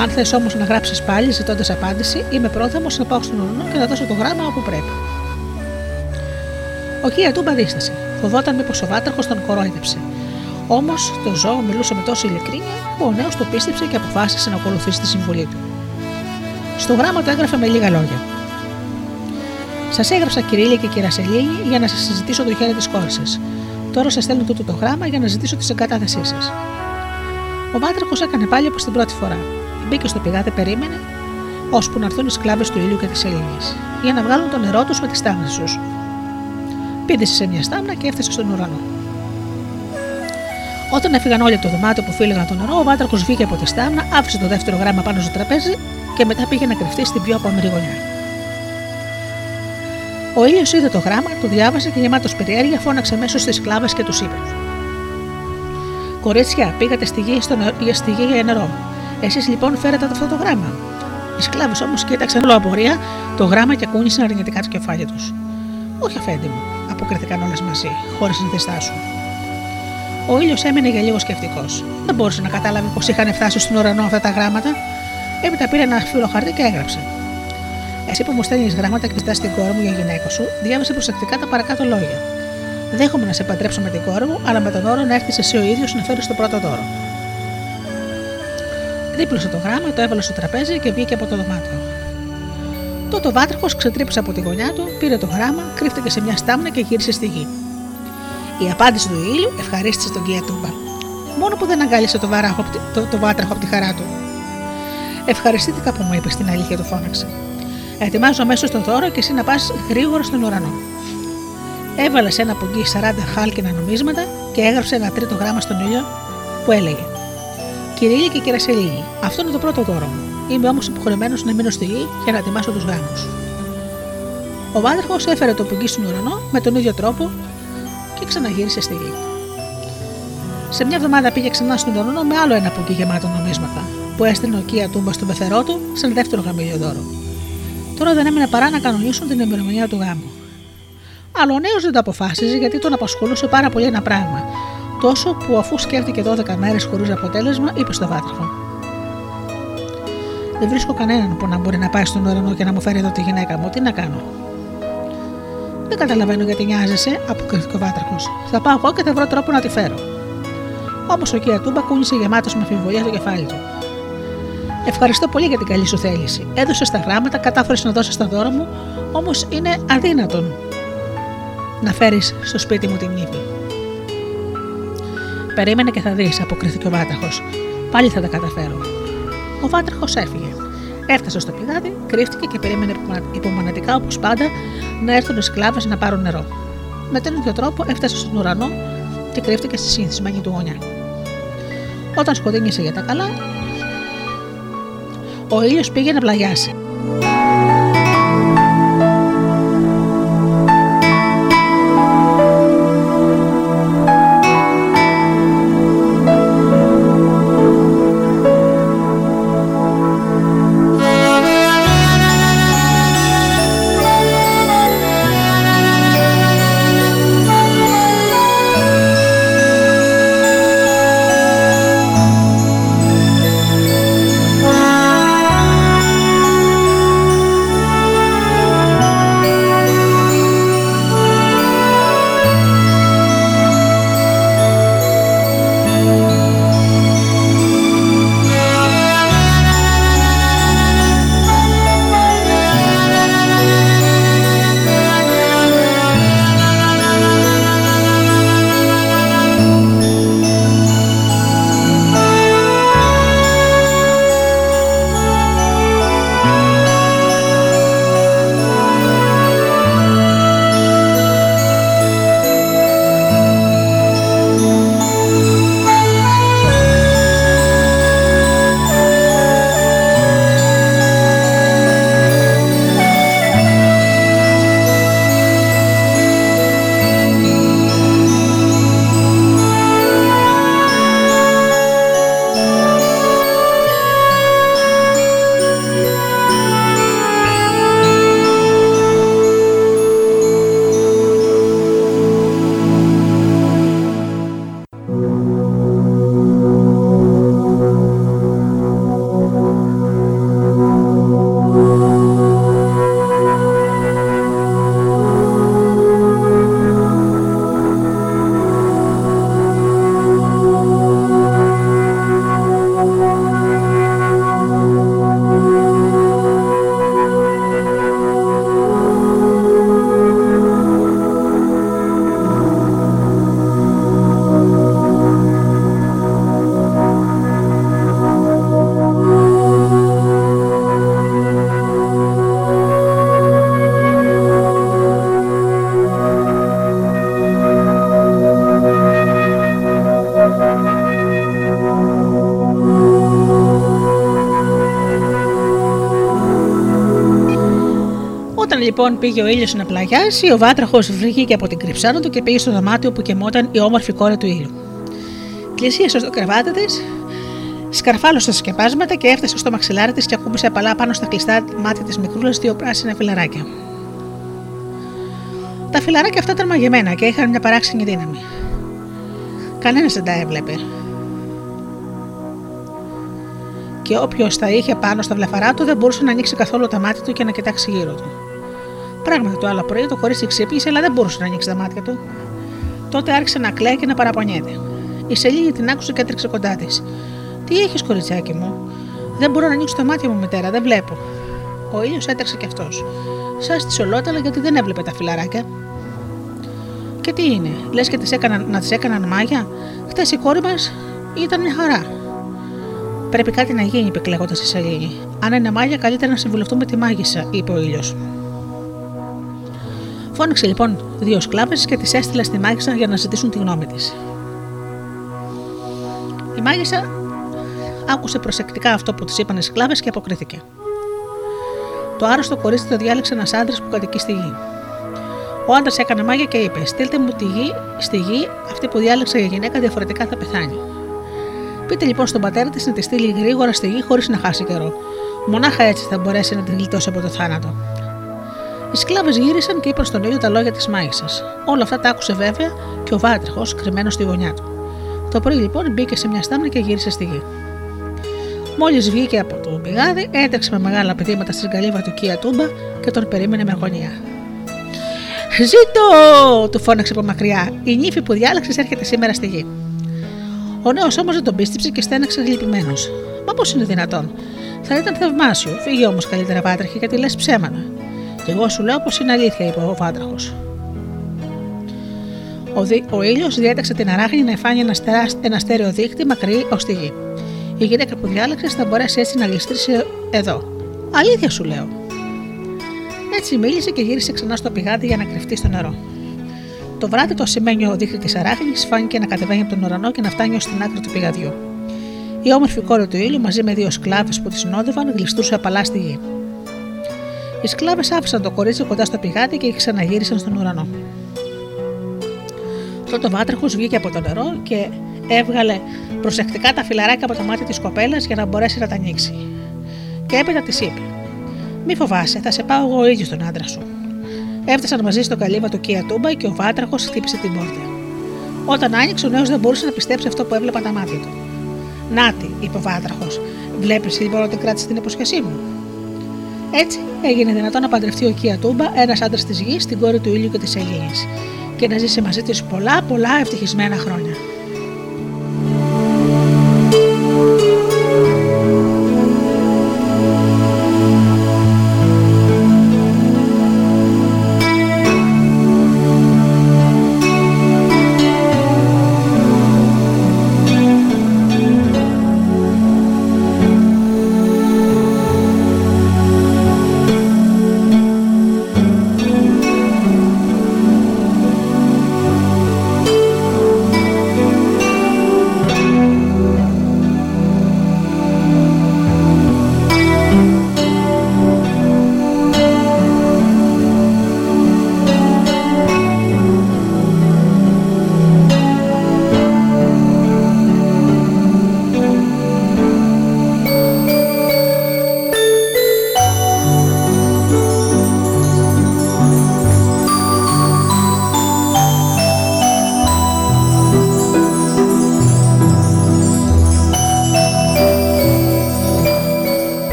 Speaker 2: Αν θες όμως να γράψεις πάλι ζητώντας απάντηση, είμαι πρόθυμος να πάω στον ουρανό και να δώσω το γράμμα όπου πρέπει. Ο Κία Τούμπα δίστασε. Φοβόταν μήπως ο Βάτρεχο τον κορόιδεψε. Όμως το ζώο μιλούσε με τόση ειλικρίνεια που ο νέος το πίστεψε και αποφάσισε να ακολουθήσει τη συμβουλή του. Στο γράμμα το έγραφε με λίγα λόγια. Σας έγραψα κυρία και κυρία Σελήνη για να σας συζητήσω το χέρι της κόρη σα. Τώρα σας στέλνω τούτο το γράμμα για να ζητήσω τη εγκατάθεσή σας. Ο Βάτρεχο έκανε πάλι όπως την πρώτη φορά. Μπήκε στο πηγάδι, περίμενε, ώσπου να έρθουν οι σκλάβες του ήλιου και της Ελλήνης, για να βγάλουν το νερό τους με τι τάμνε τους. Πήδησε σε μια στάμνα και έφτασε στον ουρανό. Όταν έφυγαν όλοι από το δωμάτιο που φύλεγαν το νερό, ο Βάτραχο βγήκε από τη στάμνα, άφησε το δεύτερο γράμμα πάνω στο τραπέζι και μετά πήγε να κρυφτεί στην πιο απόμερη γωνιά. Ο ήλιος είδε το γράμμα, το διάβασε και γεμάτος περιέργεια φώναξε μέσω στις σκλάβες και τους είπε: Κορίτσια, πήγατε στη γη, στο νερό, για στη γη για νερό. Εσείς λοιπόν φέρετε αυτό το γράμμα. Οι σκλάβες όμως κοίταξαν όλο απορία το γράμμα και ακούνησαν αρνητικά το κεφάλι τους. Όχι, αφέντη μου, αποκρίθηκαν όλες μαζί, χωρίς να διστάσουν. Ο ήλιος έμεινε για λίγο σκεφτικός. Δεν μπορούσε να κατάλαβε πως είχαν φτάσει στον ουρανό αυτά τα γράμματα. Έπειτα πήρε ένα φύλλο χαρτί και έγραψε. Εσύ που μου στέλνεις γράμματα και ζητάς την κόρη μου για γυναίκα σου, διάβασε προσεκτικά τα παρακάτω λόγια. Δέχομαι να σε παντρέψω με την κόρη μου, αλλά με τον όρο να έρθεις εσύ ο ίδιος να φέρεις το πρώτο δώρο. Δίπλωσε το γράμμα, το έβαλε στο τραπέζι και βγήκε από το δωμάτιο. Τότε ο βάτραχο ξετρύπησε από τη γωνιά του, πήρε το γράμμα, κρύφτηκε σε μια στάμνα και γύρισε στη γη. Η απάντηση του ήλιου ευχαρίστησε τον Κιατούμπα. Μόνο που δεν αγκάλισε το, βαράχο, το, το βάτραχο από τη χαρά του. Ευχαριστήθηκα που μου είπε την αλήθεια, του φώναξε. Ετοιμάζω αμέσως το δώρο και εσύ να πας γρήγορα στον ουρανό. Έβαλες σε ένα πογκί 40 χάλκινα νομίσματα και έγραψε ένα τρίτο γράμμα στον ήλιο που έλεγε Κυρία και Κυρασελίγη, αυτό είναι το πρώτο δώρο μου. Είμαι όμως υποχρεωμένος να μείνω στη γη για να ετοιμάσω τους γάμους. Ο βάδερχο έφερε το πουγγί στον ουρανό με τον ίδιο τρόπο και ξαναγύρισε στη γη. Σε μια εβδομάδα πήγε ξανά στον ουρανό με άλλο ένα πουγγί γεμάτο νομίσματα, που έστειλε ο Κία Τούμπα στον πεθερό του σαν δεύτερο γαμίλιο δώρο. Τώρα δεν έμεινε παρά να κανονίσουν την ημερομηνία του γάμου. Αλλά ο νέος δεν το αποφάσιζε γιατί τον απασχολούσε πάρα πολύ ένα πράγμα, τόσο που αφού σκέφτηκε 12 μέρες χωρίς αποτέλεσμα, είπε στο βάτραχο: Δεν βρίσκω κανέναν που να μπορεί να πάει στον ουρανό και να μου φέρει εδώ τη γυναίκα μου. Τι να κάνω. Δεν καταλαβαίνω γιατί νοιάζεσαι, αποκρίθηκε ο βάτραχο. Θα πάω εγώ και θα βρω τρόπο να τη φέρω. Όμως ο Κία Τούμπα κούνησε γεμάτος με αμφιβολία το κεφάλι του. Ευχαριστώ πολύ για την καλή σου θέληση. Έδωσες τα γράμματα, κατάφερες να δώσεις τα δώρα μου, όμως είναι αδύνατον να φέρεις στο σπίτι μου την ύφη. Περίμενε και θα δεις, αποκρίθηκε ο Βάταχο. Πάλι θα τα καταφέρω. Ο Βάταχο έφυγε. Έφτασε στο πηγάδι, κρύφτηκε και περίμενε υπομονετικά όπως πάντα να έρθουν οι σκλάβες να πάρουν νερό. Με τον ίδιο τρόπο έφτασε στον ουρανό και κρύφτηκε στη συνηθισμένη του γωνιά. Όταν σκοτεινήσε για τα καλά, ο ήλιος πήγε να πλαγιάσει. Λοιπόν πήγε ο ήλιος να πλαγιάσει, ο βάτραχος βγήκε από την κρυψάνα του και πήγε στο δωμάτιο που κοιμόταν η όμορφη κόρη του ήλιου. Πλησίασε στο κρεβάτι της, σκαρφάλωσε τα σκεπάσματα και έφτασε στο μαξιλάρι της και ακούμπησε απαλά πάνω στα κλειστά μάτια της μικρούλας δύο πράσινα φιλαράκια. Τα φιλαράκια αυτά ήταν μαγεμένα και είχαν μια παράξενη δύναμη. Κανένας δεν τα έβλεπε. Και όποιος τα είχε πάνω στα βλεφαρά του δεν μπορούσε να ανοίξει καθόλου τα μάτια του και να κοιτάξει γύρω του. Πράγματι το άλλο πρωί το κορίτσι ξύπνησε, αλλά δεν μπορούσε να ανοίξει τα μάτια του. Τότε άρχισε να κλαίει και να παραπονιέται. Η Σελήνη την άκουσε και έτρεξε κοντά της. Τι έχεις, κοριτσάκι μου; Δεν μπορώ να ανοίξω τα μάτια μου, μητέρα, δεν βλέπω. Ο ήλιος έτρεξε κι αυτός. Σας τη ολόταλα γιατί δεν έβλεπε τα φιλαράκια. Και τι είναι, λες και τις έκαναν, να τις έκαναν μάγια; Χθες η κόρη μας ήταν μια χαρά. Πρέπει κάτι να γίνει, είπε κλαίγοντας η Σελήνη. Αν είναι μάγια, καλύτερα να συμβουλευτούμε τη μάγισσα, είπε ο ήλιος. Φώναξε λοιπόν δύο σκλάβες και τις έστειλε στη μάγισσα για να ζητήσουν τη γνώμη της. Η μάγισσα άκουσε προσεκτικά αυτό που της είπαν οι σκλάβες και αποκρίθηκε. Το άρρωστο κορίτσι το διάλεξε ένας άντρας που κατοικεί στη γη. Ο άντρας έκανε μάγια και είπε: Στείλτε μου τη γη, στη γη, αυτή που διάλεξα για γυναίκα διαφορετικά θα πεθάνει. Πείτε λοιπόν στον πατέρα της να τη στείλει γρήγορα στη γη χωρίς να χάσει καιρό. Μονάχα έτσι θα μπορέσει να την γλιτώσει από το θάνατο. Οι σκλάβες γύρισαν και είπαν στον ήλιο τα λόγια της μάγισσα. Όλα αυτά τα άκουσε βέβαια και ο βάτρεχο κρυμμένος στη γωνιά του. Το πρωί λοιπόν μπήκε σε μια στάμνα και γύρισε στη γη. Μόλις βγήκε από το πηγάδι, έτρεξε με μεγάλα πηδήματα στην καλύβα του Κία Τούμπα και τον περίμενε με αγωνία. Ζήτω! του φώναξε από μακριά. Η νύφη που διάλεξες έρχεται σήμερα στη γη. Ο νέος όμως δεν τον πίστεψε και στέναξε γλυπημένος. Μα πώς είναι δυνατόν; Θα ήταν θαυμάσιο. Φύγε όμως καλύτερα, Βάτραχη, γιατί λες ψέματα. Και εγώ σου λέω πως είναι αλήθεια, είπε ο Βάτραχος. Ο, δι... ο ήλιος διέταξε την αράχνη να εφάνει ένα, στερά... ένα στέρεο δίκτυ μακρύ ως τη γη. Η γυναίκα που διάλεξε θα μπορέσει έτσι να γλιστρήσει εδώ. Αλήθεια σου λέω. Έτσι μίλησε και γύρισε ξανά στο πηγάδι για να κρυφτεί στο νερό. Το βράδυ το ασημένιο δίχτυ της αράχνης φάνηκε να κατεβαίνει από τον ουρανό και να φτάνει ως την άκρη του πηγαδιού. Η όμορφη κόρη του ήλιου μαζί με δύο σκλάβες που τη συνόδευαν γλιστρούσε απαλά στη γη. Οι σκλάβες άφησαν το κορίτσι κοντά στο πηγάδι και ξαναγύρισαν στον ουρανό. Τότε ο βάτραχο βγήκε από το νερό και έβγαλε προσεκτικά τα φιλαράκια από το μάτι της κοπέλας για να μπορέσει να τα ανοίξει. Και έπειτα της είπε: Μη φοβάσαι, θα σε πάω εγώ ίδιος στον άντρα σου. Έφτασαν μαζί στο καλύβα του Κία Τούμπα και ο βάτραχο χτύπησε την πόρτα. Όταν άνοιξε, ο νέος δεν μπορούσε να πιστέψει αυτό που έβλεπαν τα μάτια του. Νάτι, είπε ο βάτραχο, βλέπεις λοιπόν ότι κράτησες την υποσχεσή μου. Έτσι έγινε δυνατόν να παντρευτεί ο Κία Τούμπα, ένας άντρας της γης, την κόρη του ήλιου και της Ελλήνη, και να ζήσει μαζί της πολλά πολλά ευτυχισμένα χρόνια.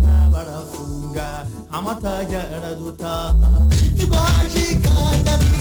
Speaker 7: baraka barafunga amata yaraduta
Speaker 2: ibaji kandi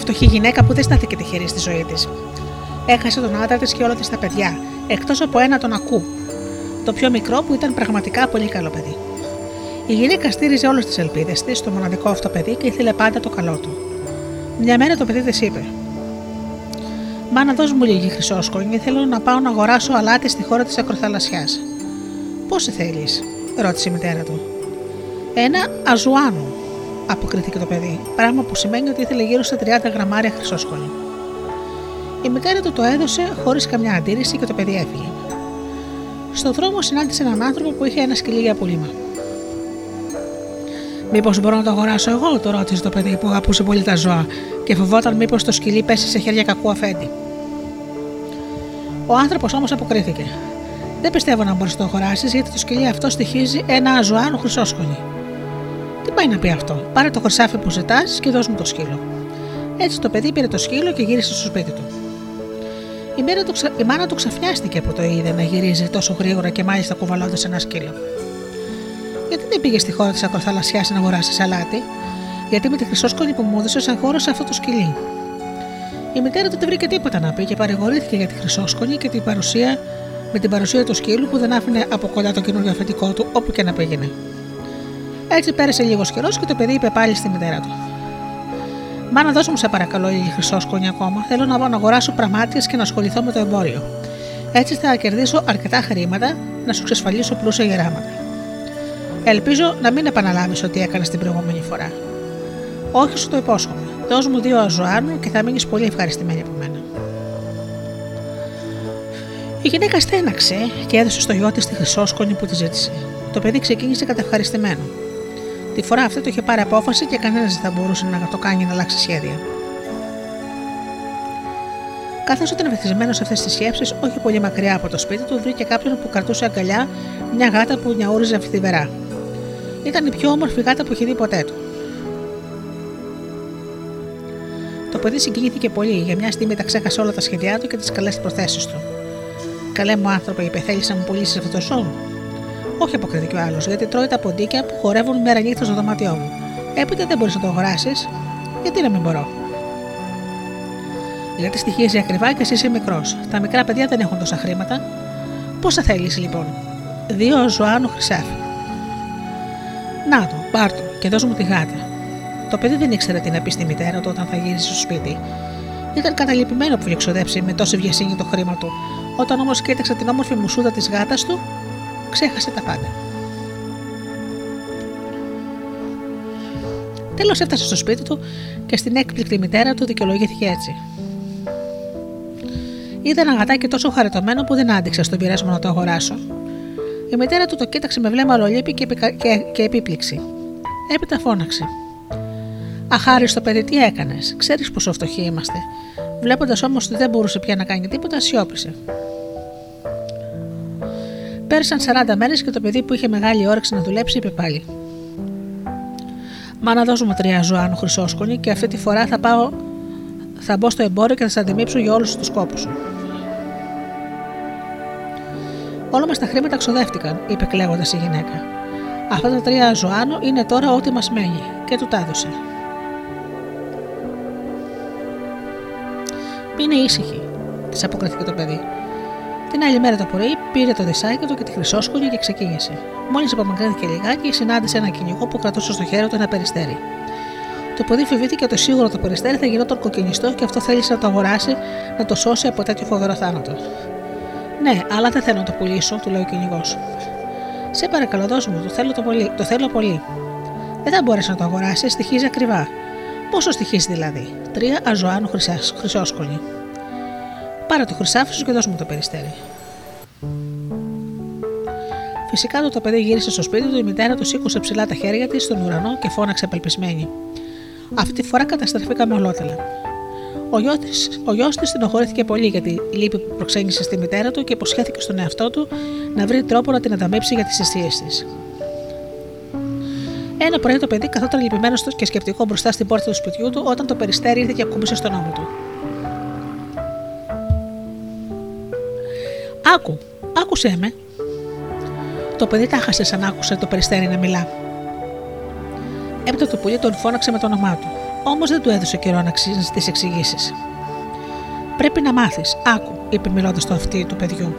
Speaker 2: φτωχή γυναίκα που δεν στάθηκε τυχερή στη ζωή της. Έχασε τον άντρα της και όλα της τα παιδιά, εκτός από ένα τον ακού, το πιο μικρό που ήταν πραγματικά πολύ καλό παιδί. Η γυναίκα στήριζε όλες τις ελπίδες της στο μοναδικό αυτό παιδί και ήθελε πάντα το καλό του. Μια μέρα το παιδί της είπε: Μάνα, δώσ' μου λίγη χρυσόσκονη, θέλω να πάω να αγοράσω αλάτι στη χώρα της ακροθαλασσιάς. Πόση θέλεις, ρώτησε η μητέρα του. Ένα αζουάνο, αποκρίθηκε το παιδί, πράγμα που σημαίνει ότι ήθελε γύρω στα 30 γραμμάρια χρυσόσκονη. Η μητέρα του το έδωσε χωρίς καμιά αντίρρηση και το παιδί έφυγε. Στον δρόμο συνάντησε έναν άνθρωπο που είχε ένα σκυλί για πουλήμα. Μήπως μπορώ να το αγοράσω εγώ, το ρώτησε το παιδί που αγαπούσε πολύ τα ζώα και φοβόταν μήπως το σκυλί πέσει σε χέρια κακού αφέντη. Ο άνθρωπος όμως αποκρίθηκε. Δεν πιστεύω να μπορείς να το αγοράσεις γιατί το σκυλί αυτό στοιχίζει ένα αζωάνο χρυσόσκονη. Τι πάει να πει αυτό, πάρε το χρυσάφι που ζητάς και δώσ' μου το σκύλο. Έτσι το παιδί πήρε το σκύλο και γύρισε στο σπίτι του. Η, μέρα του, ξα... η μάνα του ξαφνιάστηκε που το είδε να γυρίζει τόσο γρήγορα και μάλιστα κουβαλώντας ένα σκύλο. Γιατί δεν πήγε στη χώρα της ακροθαλασσιάς να αγοράσει σαλάτι, γιατί με τη χρυσόσκονη που μου έδωσε αγόρασε αυτό το σκυλί. Η μητέρα του δεν βρήκε τίποτα να πει και παρηγορήθηκε για τη χρυσόσκονη και την παρουσία, με την παρουσία του σκύλου που δεν άφηνε από κοντά το καινούργιο αφεντικό του όπου και να πήγαινε. Έτσι πέρασε λίγος καιρός και το παιδί είπε πάλι στη μητέρα του: Μάνα, δώσ' μου σε παρακαλώ λίγη χρυσόσκονη ακόμα. Θέλω να πάω να αγοράσω πραμάτιε και να ασχοληθώ με το εμπόριο. Έτσι θα κερδίσω αρκετά χρήματα να σου εξασφαλίσω πλούσια γεράματα. Ελπίζω να μην επαναλάβεις ό,τι έκανες την προηγούμενη φορά. Όχι, σου το υπόσχομαι. Δώσ' μου δύο αζωάνου και θα μείνεις πολύ ευχαριστημένη από μένα. Η γυναίκα στέναξε και έδωσε στο γιο της τη χρυσόσκονη που τη ζήτησε. Το παιδί ξεκίνησε κατευχαριστημένο. Τη φορά αυτή το είχε πάρει απόφαση και κανένα δεν θα μπορούσε να το κάνει να αλλάξει σχέδια. Καθώς ήταν βεθισμένο σε αυτές τις σκέψεις, όχι πολύ μακριά από το σπίτι του, βρήκε κάποιον που κρατούσε αγκαλιά μια γάτα που νιαούριζε αμφιθυβερά. Ήταν η πιο όμορφη γάτα που είχε δει ποτέ του. Το παιδί συγκινήθηκε πολύ, για μια στιγμή τα ξέχασε όλα τα σχέδιά του και τις καλές προθέσεις του. Καλέ μου άνθρωπο, είπε, θέλεις να μου πουλήσεις αυτό το σώμα; Όχι, αποκρίθηκε ο άλλος, γιατί τρώει τα ποντίκια που χορεύουν μέρα νύχτα στο δωμάτιό μου. Έπειτα δεν μπορείς να το αγοράσεις, γιατί να μην μπορώ. Γιατί στοιχίζει ακριβά και εσύ είσαι μικρός. Τα μικρά παιδιά δεν έχουν τόσα χρήματα. Πόσα θέλεις λοιπόν; Δύο ζωάνου χρυσάφι. Να το, πάρ το και δώσ' μου τη γάτα. Το παιδί δεν ήξερε τι να πει στη μητέρα του όταν θα γύρισε στο σπίτι. Ήταν καταλυπημένο που είχε ξοδέψει με τόση βιασύνη το χρήμα του. Όταν όμως κοίταξε την όμορφη μουσούδα της γάτας του, ξέχασε τα πάντα. Τέλος έφτασε στο σπίτι του και στην έκπληκτη μητέρα του δικαιολογήθηκε έτσι. Είδα ένα γατάκι τόσο χαριτωμένο που δεν άντεξα στον πειρασμό να το αγοράσω. Η μητέρα του το κοίταξε με βλέμμα ολολίπη και, επικα... και... και επίπληξη. Έπειτα φώναξε. Αχάριστο παιδί, τι έκανες; Ξέρεις πόσο φτωχοί είμαστε. Βλέποντας όμως ότι δεν μπορούσε πια να κάνει τίποτα, σιώπησε. Πέρασαν 40 μέρες και το παιδί που είχε μεγάλη όρεξη να δουλέψει είπε πάλι: Μα να δώσουμε τρία ζωάνου χρυσόσκονη και αυτή τη φορά θα πάω. Θα μπω στο εμπόριο και θα σα αντιμήψω για όλους τους κόπους σου. Όλα μας τα χρήματα ξοδεύτηκαν, είπε κλαίγοντας η γυναίκα. Αυτά τα τρία ζωάνου είναι τώρα ό,τι μας μένει και του τα έδωσε. Μείνε ήσυχη, της αποκρίθηκε το παιδί. Την άλλη μέρα το πρωί πήρε το δισάκι του και τη χρυσόσκονη και ξεκίνησε. Μόλις απομακρύνθηκε λιγάκι, συνάντησε ένα κυνηγό που κρατούσε στο χέρι του ένα περιστέρι. Το παιδί φοβήθηκε ότι σίγουρα το περιστέρι θα γινόταν κοκκινιστό και αυτό θέλησε να το αγοράσει να το σώσει από τέτοιο φοβερό θάνατο. Ναι, αλλά δεν θέλω να το πουλήσω, του λέει ο κυνηγός. Σε παρακαλώ, δώσ' μου, το θέλω, το, πολύ, το θέλω πολύ. Δεν θα μπορέσει να το αγοράσει, στοιχίζει ακριβά. Πόσο στοιχίζει δηλαδή, τρία αζωάνου χρυσόσκολη. Πάρε το χρυσάφι σου και δώσ' μου το περιστέρι. Φυσικά το, το παιδί γύρισε στο σπίτι του, η μητέρα του σήκωσε ψηλά τα χέρια της στον ουρανό και φώναξε απελπισμένη. Αυτή τη φορά καταστραφήκαμε ολότελα. Ο γιος της ο γιος της στενοχωρήθηκε πολύ για τη λύπη που προξένησε στη μητέρα του και υποσχέθηκε στον εαυτό του να βρει τρόπο να την ανταμείψει για τις αιστείε της. Ένα πρωί το παιδί καθόταν λυπημένο και σκεπτικό μπροστά στην πόρτα του σπιτιού του όταν το περιστέρι ήρθε και ακούμπησε στον ώμο του. Άκου, άκουσέ με. Το παιδί τα σαν άκουσε το περιστέρι να μιλά. Έπειτα το πουλί τον φώναξε με το όνομά του. Όμως δεν του έδωσε καιρό να τις εξηγήσεις. Πρέπει να μάθεις, άκου, είπε μιλώντας στο αυτί του παιδιού,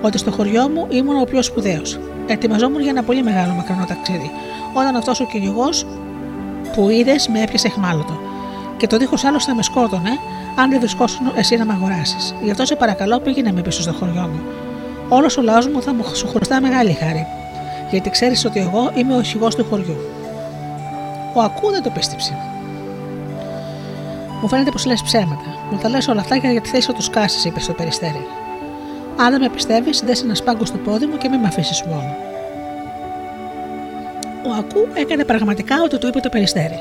Speaker 2: ότι στο χωριό μου ήμουν ο πιο σπουδαίος. Ετοιμαζόμουν για ένα πολύ μεγάλο μακρινό ταξίδι, όταν αυτός ο κυνηγός που είδες με έπιασε εχμάλωτο. Και το δίχως άλλο θα με σκότωνε, αν δεν βρισκόσουν εσύ να με αγοράσεις. Γι' αυτό σε παρακαλώ πήγαινε με πίσω στο χωριό μου. Όλος ο λαός μου θα μου σου χρωστά μεγάλη χάρη, γιατί ξέρεις ότι εγώ είμαι ο αρχηγό του χωριού. Ο Ακού δεν το πίστεψε. Μου φαίνεται πως λες ψέματα. Μου τα λες όλα αυτά για τη θέση τους κάσεις, είπε στο περιστέρι. Αν δεν με πιστεύεις, δες ένα πάγκο στο πόδι μου και μην με αφήσεις μόνο. Ο Ακού έκανε πραγματικά ό,τι του είπε το περιστέρι.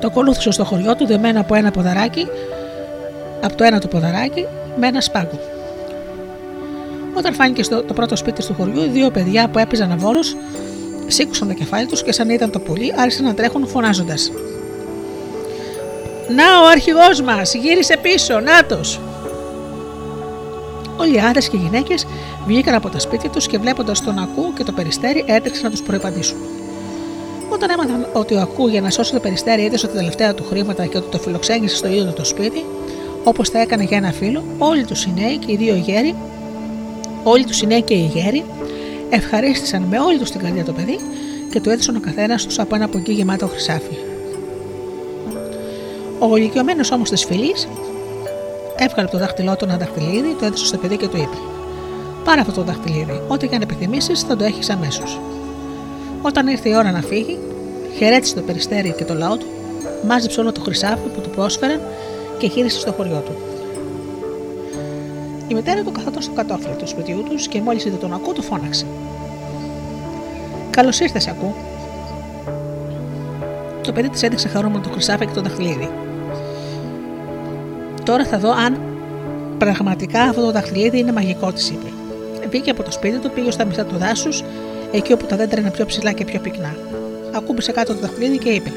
Speaker 2: Το ακολούθησε στο χωριό του δεμένο από ένα ποδαράκι, από το ένα του ποδαράκι, με ένα σπάγκο. Όταν φάνηκε στο το πρώτο σπίτι του χωριού, δύο παιδιά που έπαιζαν αβόρου σήκωσαν το κεφάλι τους και σαν ήταν το πουλί, άρχισαν να τρέχουν φωνάζοντας. Να ο αρχηγός μας, γύρισε πίσω, νάτος! Όλοι οι άντρες και οι γυναίκες βγήκαν από τα σπίτια τους και βλέποντας τον Ακού και το περιστέρι έτρεξαν να τους προϋπαντήσουν. Όταν έμαθαν ότι ο Ακού για να σώσει το περιστέρι έδωσε τα τελευταία του χρήματα και ότι το φιλοξένησε στο ίδιο το σπίτι, όπως τα έκανε για ένα φίλο, όλοι τους οι νέοι και οι δύο γέροι, όλοι τους οι νέοι και οι γέροι, ευχαρίστησαν με όλη τους την καρδιά το παιδί και του έδωσαν ο καθένας τους από ένα πογκί γεμάτο χρυσάφι. Ο ηλικιωμένο όμως της φυλής έβγαλε το δάχτυλό του ένα δαχτυλίδι, το έδωσε στο παιδί και του είπε: Πάρε αυτό το δαχτυλίδι, ό,τι και αν επιθυμήσεις θα το έχεις αμέσως. Όταν ήρθε η ώρα να φύγει, χαιρέτησε το περιστέρι και το λαό του, μάζεψε όλο το χρυσάφι που του πρόσφεραν και γύρισε στο χωριό του. Η μητέρα του καθόταν στο κατόφλι του σπιτιού τους και μόλις είδε τον Ακού, του φώναξε. Καλώς ήρθες, Ακού. Το παιδί της έδειξε χαρούμενο το χρυσάφι και το δαχτυλίδι. Τώρα θα δω αν πραγματικά αυτό το δαχτυλίδι είναι μαγικό, της είπε. Βγήκε από το σπίτι του, πήγε στα μισά του δάσους, εκεί όπου τα δέντρα είναι πιο ψηλά και πιο πυκνά. Ακούμπησε κάτω το δαχτυλίδι και είπε: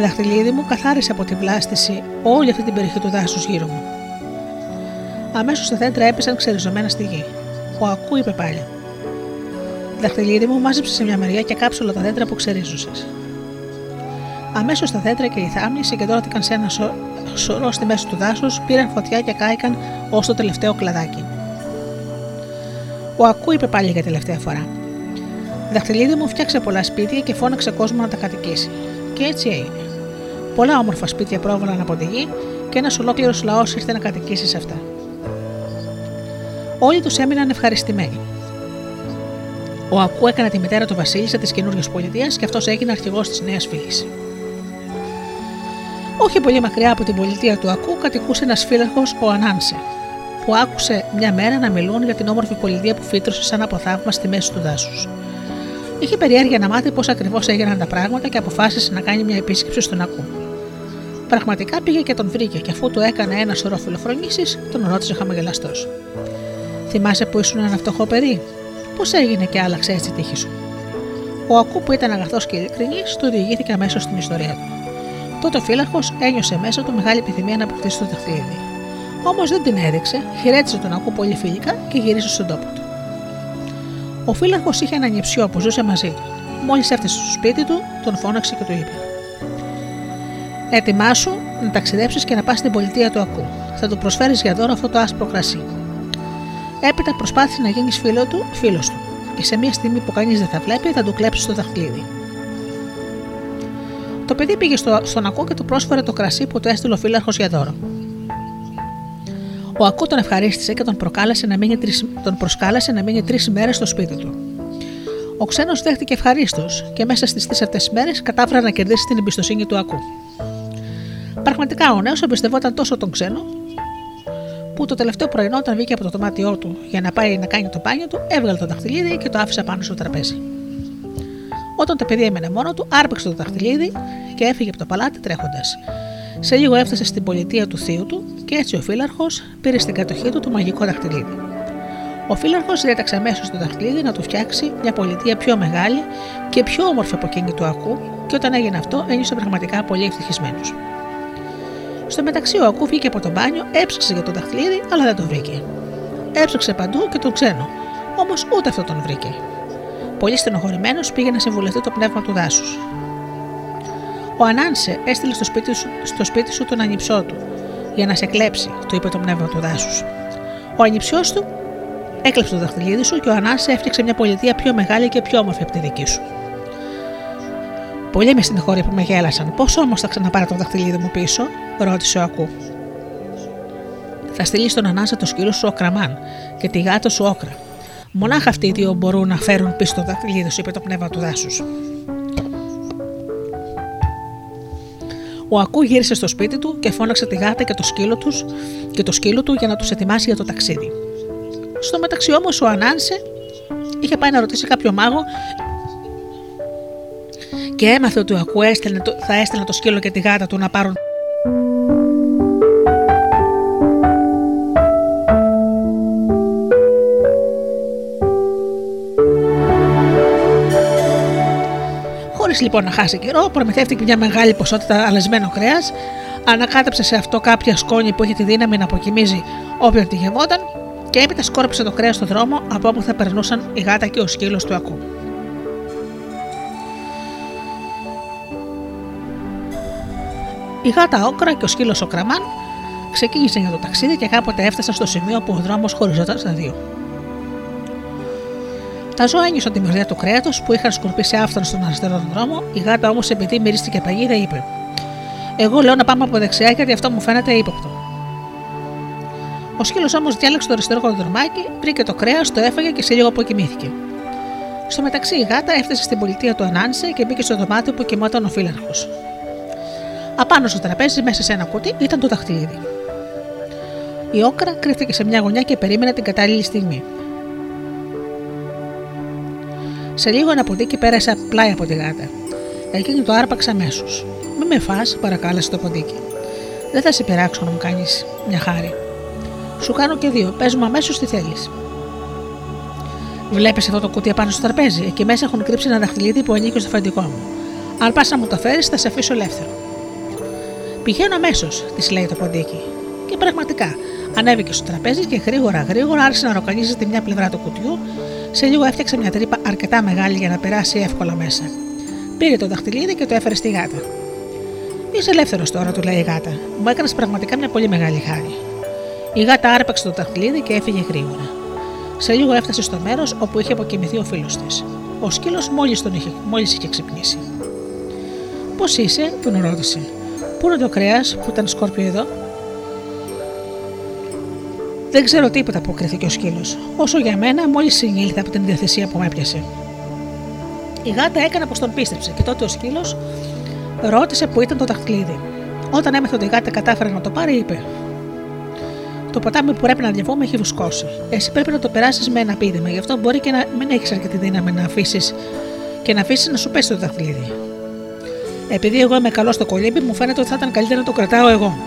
Speaker 2: Δαχτυλίδι μου καθάρισε από την βλάστηση όλη αυτή την περιοχή του δάσους γύρω μου. Αμέσως τα δέντρα έπεσαν ξεριζωμένα στη γη. Ο Ακού είπε πάλι: Δαχτυλίδι μου μάζεψε σε μια μεριά και κάψε όλα τα δέντρα που ξερίζωσε. Αμέσως τα δέντρα και οι θάμνοι συγκεντρώθηκαν σε ένα σο... σωρό στη μέση του δάσους, πήραν φωτιά και κάηκαν ως το τελευταίο κλαδάκι. Ο Ακού είπε πάλι για τελευταία φορά: Δαχτυλίδι μου φτιάξε πολλά σπίτια και φώναξε κόσμο να τα κατοικήσει. Και έτσι έγινε. Πολλά όμορφα σπίτια πρόβαλαν από τη γη και ένας ολόκληρος λαός ήρθε να κατοικήσει σε αυτά. Όλοι τους έμειναν ευχαριστημένοι. Ο Ακού έκανε τη μητέρα του Βασίλισσα της καινούργιας πολιτείας και αυτός έγινε αρχηγός της νέας φυλή. Όχι πολύ μακριά από την πολιτεία του Ακού κατοικούσε ένας φύλαχο, ο Ανάνσε, που άκουσε μια μέρα να μιλούν για την όμορφη πολιτεία που φύτρωσε σαν από θαύμα στη μέση του δάσους. Είχε περιέργεια να μάθει πώς ακριβώς έγιναν τα πράγματα και αποφάσισε να κάνει μια επίσκεψη στον Ακού. Πραγματικά πήγε και τον βρήκε και αφού του έκανε ένα σωρό φιλοφρονήσεις, τον ρώτησε χαμογελαστός. Θυμάσαι που ήσουν ένα φτωχό παιδί, Πώς έγινε και άλλαξε έτσι η τύχη σου; Ο Ακού που ήταν αγαθός και ειλικρινής, του διηγήθηκε αμέσως στην ιστορία του. Τότε ο φύλαχο ένιωσε μέσα του μεγάλη επιθυμία να αποκτήσει το δαχτυλίδι. Όμως δεν την έδειξε, χαιρέτησε τον Ακού πολύ φιλικά και γύρισε στον τόπο του. Ο φύλαχο είχε ένα νηψιό που ζούσε μαζί του. Μόλις έφτασε στο σπίτι του, τον φώναξε και του είπε: Ετοιμάσου να ταξιδέψεις και να πας στην πολιτεία του Ακού. Θα του προσφέρεις για δώρο αυτό το άσπρο κρασί. Έπειτα προσπάθησε να γίνεις φίλο του, φίλος του, και σε μια στιγμή που κανείς δεν θα βλέπει, θα του κλέψεις το δαχτυλίδι. Το παιδί πήγε στο, στον Ακού και του πρόσφερε το κρασί που του έστειλε ο φύλαρχος για δώρο. Ο Ακού τον ευχαρίστησε και τον, προκάλεσε να μείνει τρεις, τον προσκάλεσε να μείνει τρεις μέρες στο σπίτι του. Ο ξένος δέχτηκε ευχαρίστως και μέσα στις τρεις αυτές μέρες κατάφερε να κερδίσει την εμπιστοσύνη του Ακού. Πραγματικά ο νέος εμπιστευόταν τόσο τον ξένο που το τελευταίο πρωινό, όταν βγήκε από το δωμάτιό του για να πάει να κάνει το πάνιο του, έβγαλε το δαχτυλίδι και το άφησε πάνω στο τραπέζι. Όταν το παιδί έμενε μόνο του, άρπαξε το δαχτυλίδι και έφυγε από το παλάτι τρέχοντας. Σε λίγο έφτασε στην πολιτεία του θείου του και έτσι ο φύλαρχος πήρε στην κατοχή του το μαγικό δαχτυλίδι. Ο φύλαρχος διέταξε αμέσως το δαχτυλίδι να του φτιάξει μια πολιτεία πιο μεγάλη και πιο όμορφη από εκείνη του ακού, και όταν έγινε αυτό ένιωσε πραγματικά πολύ ευτυχισμένος. Στο μεταξύ ο Ακού βγήκε από το μπάνιο, έψαξε για το δαχτυλίδι, αλλά δεν το βρήκε. Έψαξε παντού και τον ξένο, όμως ούτε αυτό τον βρήκε. Πολύ στενοχωρημένος πήγε να συμβουλευτεί το πνεύμα του δάσους. Ο Ανάνσε έστειλε στο σπίτι, σου, στο σπίτι σου τον ανιψό του για να σε κλέψει, του είπε το πνεύμα του δάσους. Ο ανιψιός του έκλεψε το δαχτυλίδι σου και ο Ανάνσε έφτιαξε μια πολιτεία πιο μεγάλη και πιο όμορφη από τη δική σου. Πολλοί με στενοχώρια που με γέλασαν. Πώς όμως θα ξαναπάρω το δαχτυλίδι μου πίσω, ρώτησε ο Ακού. Θα στείλει στον Ανάσα το σκύλο σου ο Κραμάν και τη γάτα σου όκρα. Μονάχα αυτοί οι δύο μπορούν να φέρουν πίσω το δαχτυλίδι σου, είπε το πνεύμα του δάσους. Ο Ακού γύρισε στο σπίτι του και φώναξε τη γάτα και το σκύλο, τους, και το σκύλο του για να τους ετοιμάσει για το ταξίδι. Στο μεταξύ όμως ο Ανάνσε είχε πάει να ρωτήσει κάποιο μάγο και έμαθε ότι ο Ακού έστελνε, το- θα έστελνε το σκύλο και τη γάτα του να πάρουν Χωρίς λοιπόν να χάσει καιρό, προμηθεύτηκε μια μεγάλη ποσότητα αλεσμένο κρέας, ανακάτεψε σε αυτό κάποια σκόνη που είχε τη δύναμη να αποκοιμίζει όποιον τη γεμόταν και έπειτα σκόρπισε το κρέας στο δρόμο από όπου θα περνούσαν η γάτα και ο σκύλος του ακού. Η γάτα όκρα και ο σκύλος ο κραμάν ξεκίνησαν για το ταξίδι και κάποτε έφτασαν στο σημείο που ο δρόμος χωριζόταν στα δύο. Τα ζώα ένιωσαν τη μυρδιά του κρέατος που είχαν σκορπίσει άφθονο στον αριστερό δρόμο, η γάτα όμως επειδή μυρίστηκε παγίδα είπε: Εγώ λέω να πάμε από δεξιά γιατί αυτό μου φαίνεται ύποπτο. Ο σκύλος όμως διάλεξε το αριστερό κονδρομάκι, βρήκε το κρέας, το έφαγε και σε λίγο αποκοιμήθηκε. Στο μεταξύ η γάτα έφτασε στην πολιτεία του Ανάνσε και μπήκε στο δωμάτιο που κοιμόταν ο φύλαρχος. Απάνω στο τραπέζι, μέσα σε ένα κουτί, ήταν το δαχτυλίδι. Η όκρα κρύφτηκε σε μια γωνιά και περίμενε την κατάλληλη στιγμή. Σε λίγο ένα ποντίκι πέρασε πλάι από τη γάτα. Εκείνη το άρπαξε αμέσως. Μη με φά, παρακάλεσε το ποντίκι. Δεν θα σε πειράξω να μου κάνεις μια χάρη. Σου κάνω και δύο. Πες μου αμέσως τι θέλεις. Βλέπεις αυτό το κουτί απάνω στο τραπέζι; Εκεί μέσα έχουν κρύψει ένα δαχτυλίδι που ανήκει στο φαντικό μου. Αν πας να μου το φέρεις, θα σε αφήσω ελεύθερο. Πηγαίνω αμέσως, της λέει το ποντίκι. Και πραγματικά ανέβηκε στο τραπέζι και γρήγορα γρήγορα άρχισε να ροκανίζει τη μια πλευρά του κουτιού. Σε λίγο έφτιαξε μια τρύπα αρκετά μεγάλη για να περάσει εύκολα μέσα. Πήρε το δαχτυλίδι και το έφερε στη γάτα. Είσαι ελεύθερος τώρα, του λέει η γάτα. Μου έκανες πραγματικά μια πολύ μεγάλη χάρη. Η γάτα άρπαξε το δαχτυλίδι και έφυγε γρήγορα. Σε λίγο έφτασε στο μέρος όπου είχε αποκοιμηθεί ο φίλος της. Ο σκύλος μόλις τον είχε, μόλις είχε ξυπνήσει. Πώς είσαι, τον ρώτησε. Πού είναι το κρέας που ήταν σκόρπιο εδώ; Δεν ξέρω τίποτα, αποκρίθηκε ο σκύλος. Όσο για μένα, μόλις συνήλθα από την διαθεσία που με έπιασε. Η γάτα έκανε πως τον πίστεψε και τότε ο σκύλος ρώτησε που ήταν το δαχτυλίδι. Όταν έμαθε ότι η γάτα κατάφερε να το πάρει, είπε: Το ποτάμι που πρέπει να διαβούμε έχει βουσκώσει. Εσύ πρέπει να το περάσεις με ένα πείδημα, γι' αυτό μπορεί και να μην έχεις αρκετή δύναμη να αφήσεις και να αφήσεις να σου πέσει το δαχτυλίδι. Επειδή εγώ είμαι καλός στο κολύμπι, μου φαίνεται ότι θα ήταν καλύτερα να το κρατάω εγώ.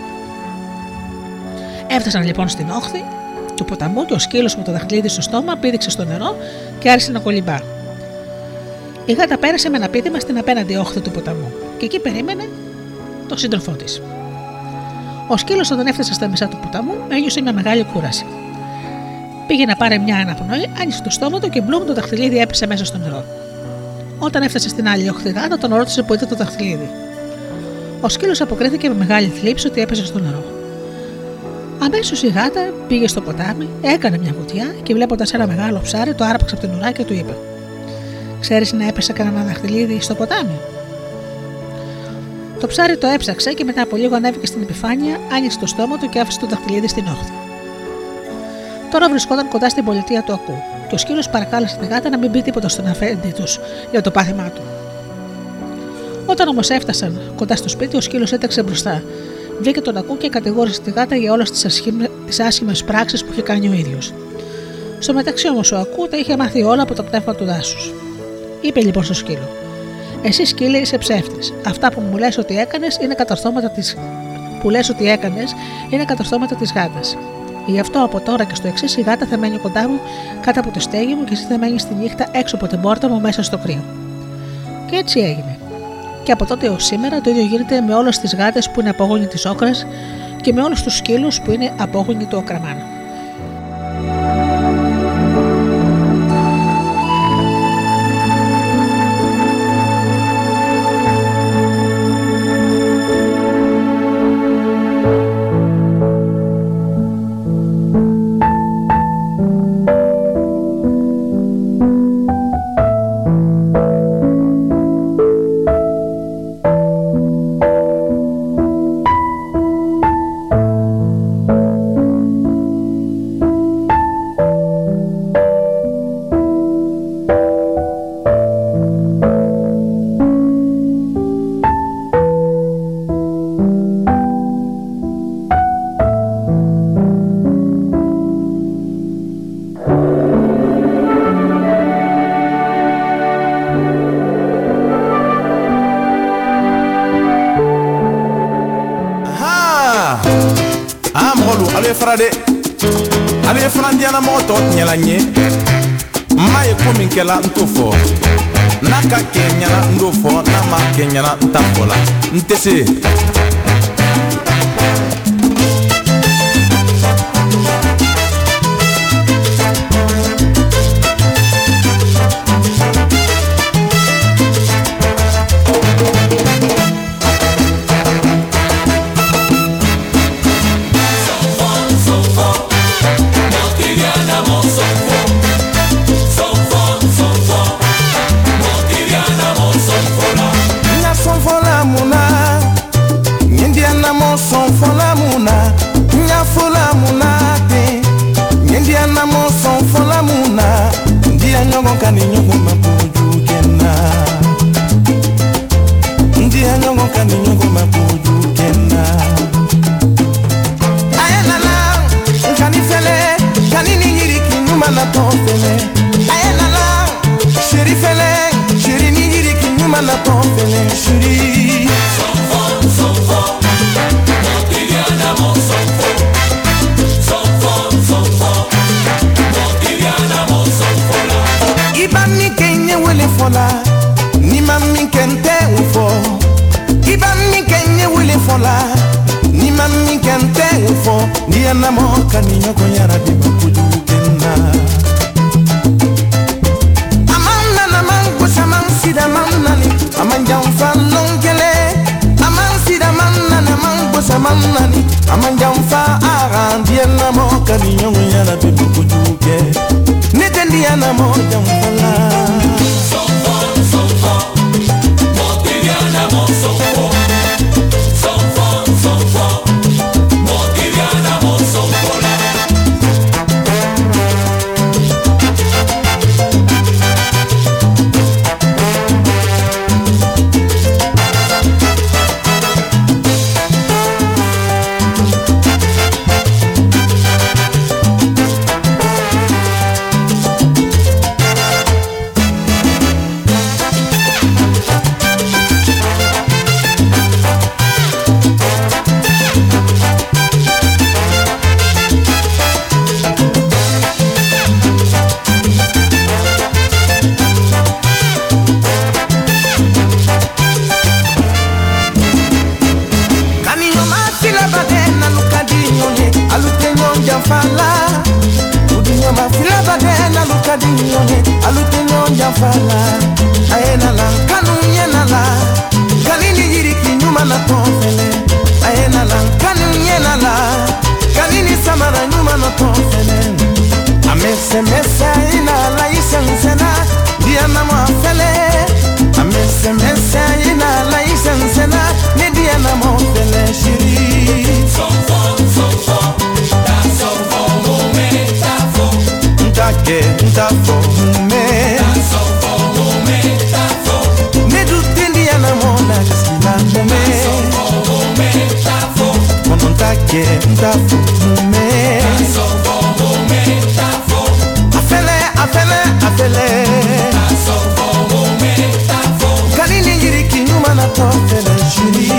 Speaker 2: Έφτασαν λοιπόν στην όχθη του ποταμού και ο σκύλος με το δαχτυλίδι στο στόμα πήδηξε στο νερό και άρχισε να κολυμπά. Η γάτα πέρασε με ένα πήδημα στην απέναντι όχθη του ποταμού και εκεί περίμενε τον σύντροφό της. Ο σκύλος όταν έφτασε στα μισά του ποταμού ένιωσε μια μεγάλη κούραση. Πήγε να πάρει μια αναπνοή, άνοιξε το στόμα του και μπλουμ το δαχτυλίδι έπεσε μέσα στο νερό. Όταν έφτασε στην άλλη όχθη γάτα, τον ρώτησε που ήταν το δαχτυλίδι. Ο σκύλος αποκρίθηκε με μεγάλη θλίψη ότι έπεσε στο νερό. Αμέσως η γάτα πήγε στο ποτάμι, έκανε μια βουτιά και βλέποντας ένα μεγάλο ψάρι, το άρπαξε από την ουρά και του είπε: Ξέρεις να έπεσε κανένα δαχτυλίδι στο ποτάμι; Το ψάρι το έψαξε και μετά από λίγο ανέβηκε στην επιφάνεια, άνοιξε το στόμα του και άφησε το δαχτυλίδι στην όχθη. Τώρα βρισκόταν κοντά στην πολιτεία του Ακού και ο σκύλο παρακάλεσε τη γάτα να μην πει τίποτα στον αφέντη τους για το πάθημά του. Όταν όμως έφτασαν κοντά στο σπίτι, ο σκύλος έταξε μπροστά. Βγήκε τον Ακού και κατηγόρησε τη γάτα για όλες τις άσχημες πράξεις που είχε κάνει ο ίδιος. Στο μεταξύ όμως ο Ακού τα είχε μάθει όλα από το πνεύμα του δάσους. Είπε λοιπόν στο σκύλο: Εσύ σκύλε είσαι ψεύτης. Αυτά που μου λες ότι έκανες είναι κατορθώματα τη. που λες ότι έκανες είναι κατορθώματα της γάτας. Γι' αυτό από τώρα και στο εξής η γάτα θα μένει κοντά μου κάτω από το στέγη μου και εσύ θα μένεις τη νύχτα έξω από την πόρτα μου μέσα στο κρύο. Και έτσι έγινε. Και από τότε έως σήμερα το ίδιο γίνεται με όλες τις γάτες που είναι απόγονοι της όκρας και με όλους τους σκύλους που είναι απόγονοι του οκραμάνα.
Speaker 8: ŋanye n m'a ye ko min kɛla n t'o fɔ n'a ka kɛ ɲɛna n t'o fɔ n'a ma kɛ ɲɛna n t'a fɔ la n tɛ se
Speaker 9: Sa foume Sa foume Sa Afele, afele, afele. Sa foume Sa foume Kali kinyuma na
Speaker 2: tofele juli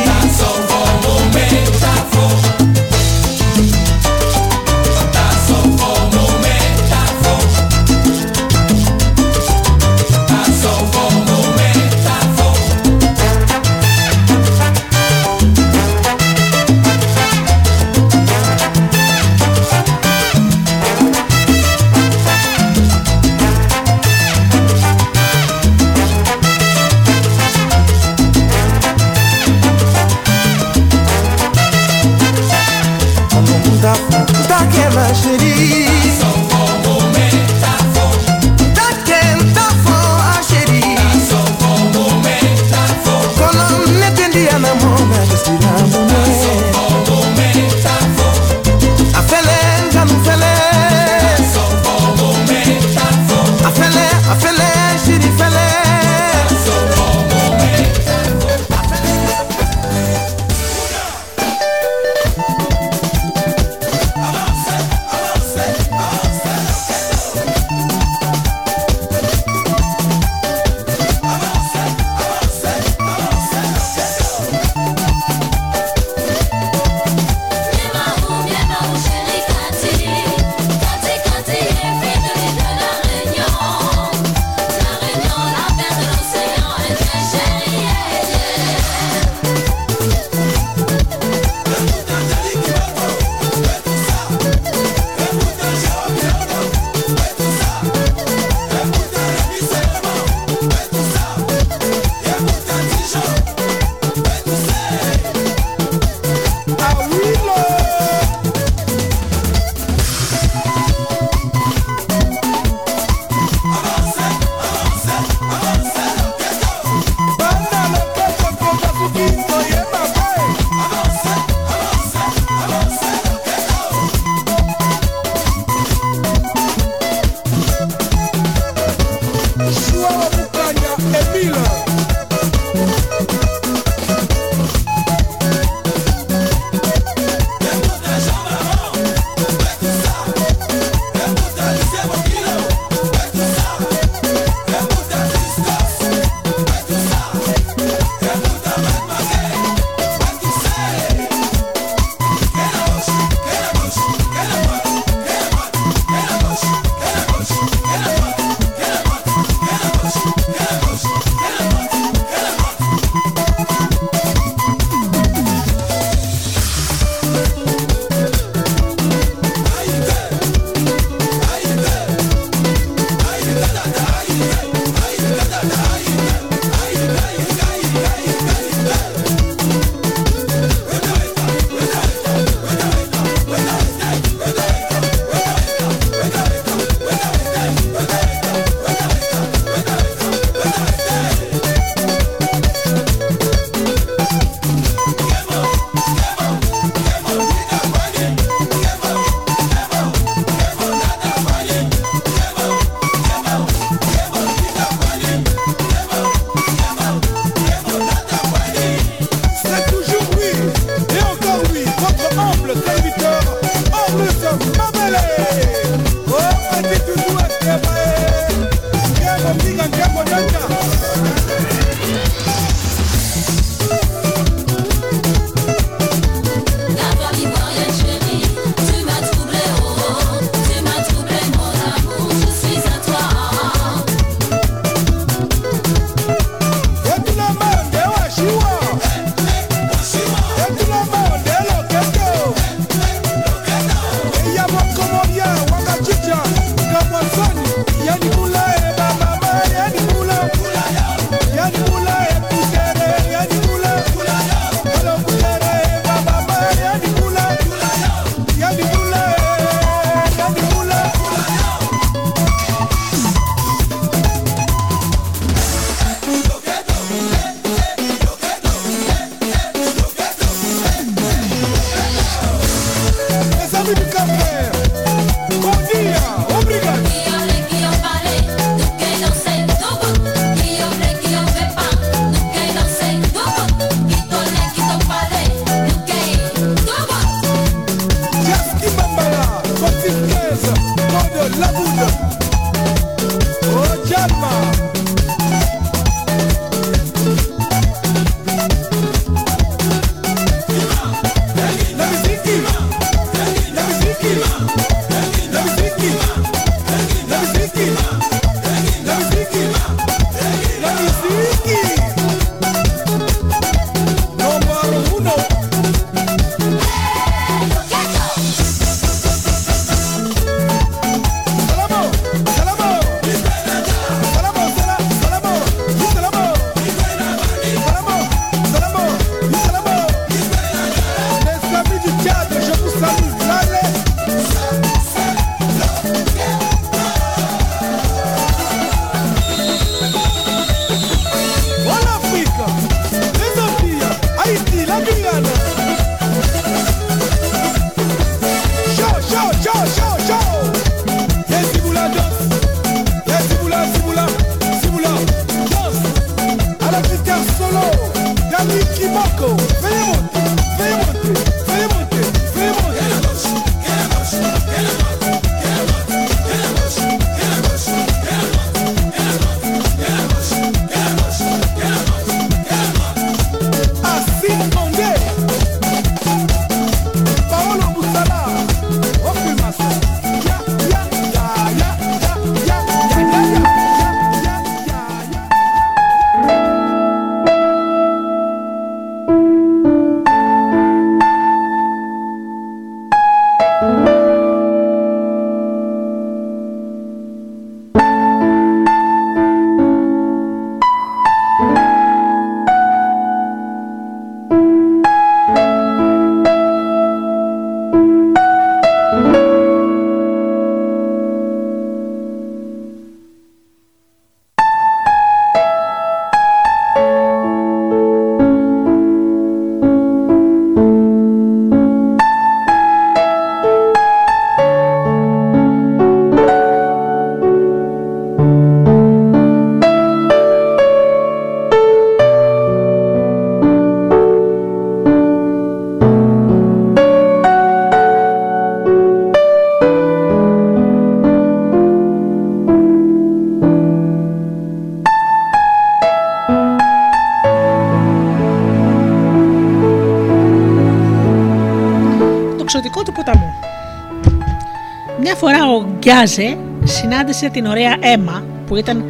Speaker 2: ο Γκιάζε συνάντησε την ωραία Έμα που ήταν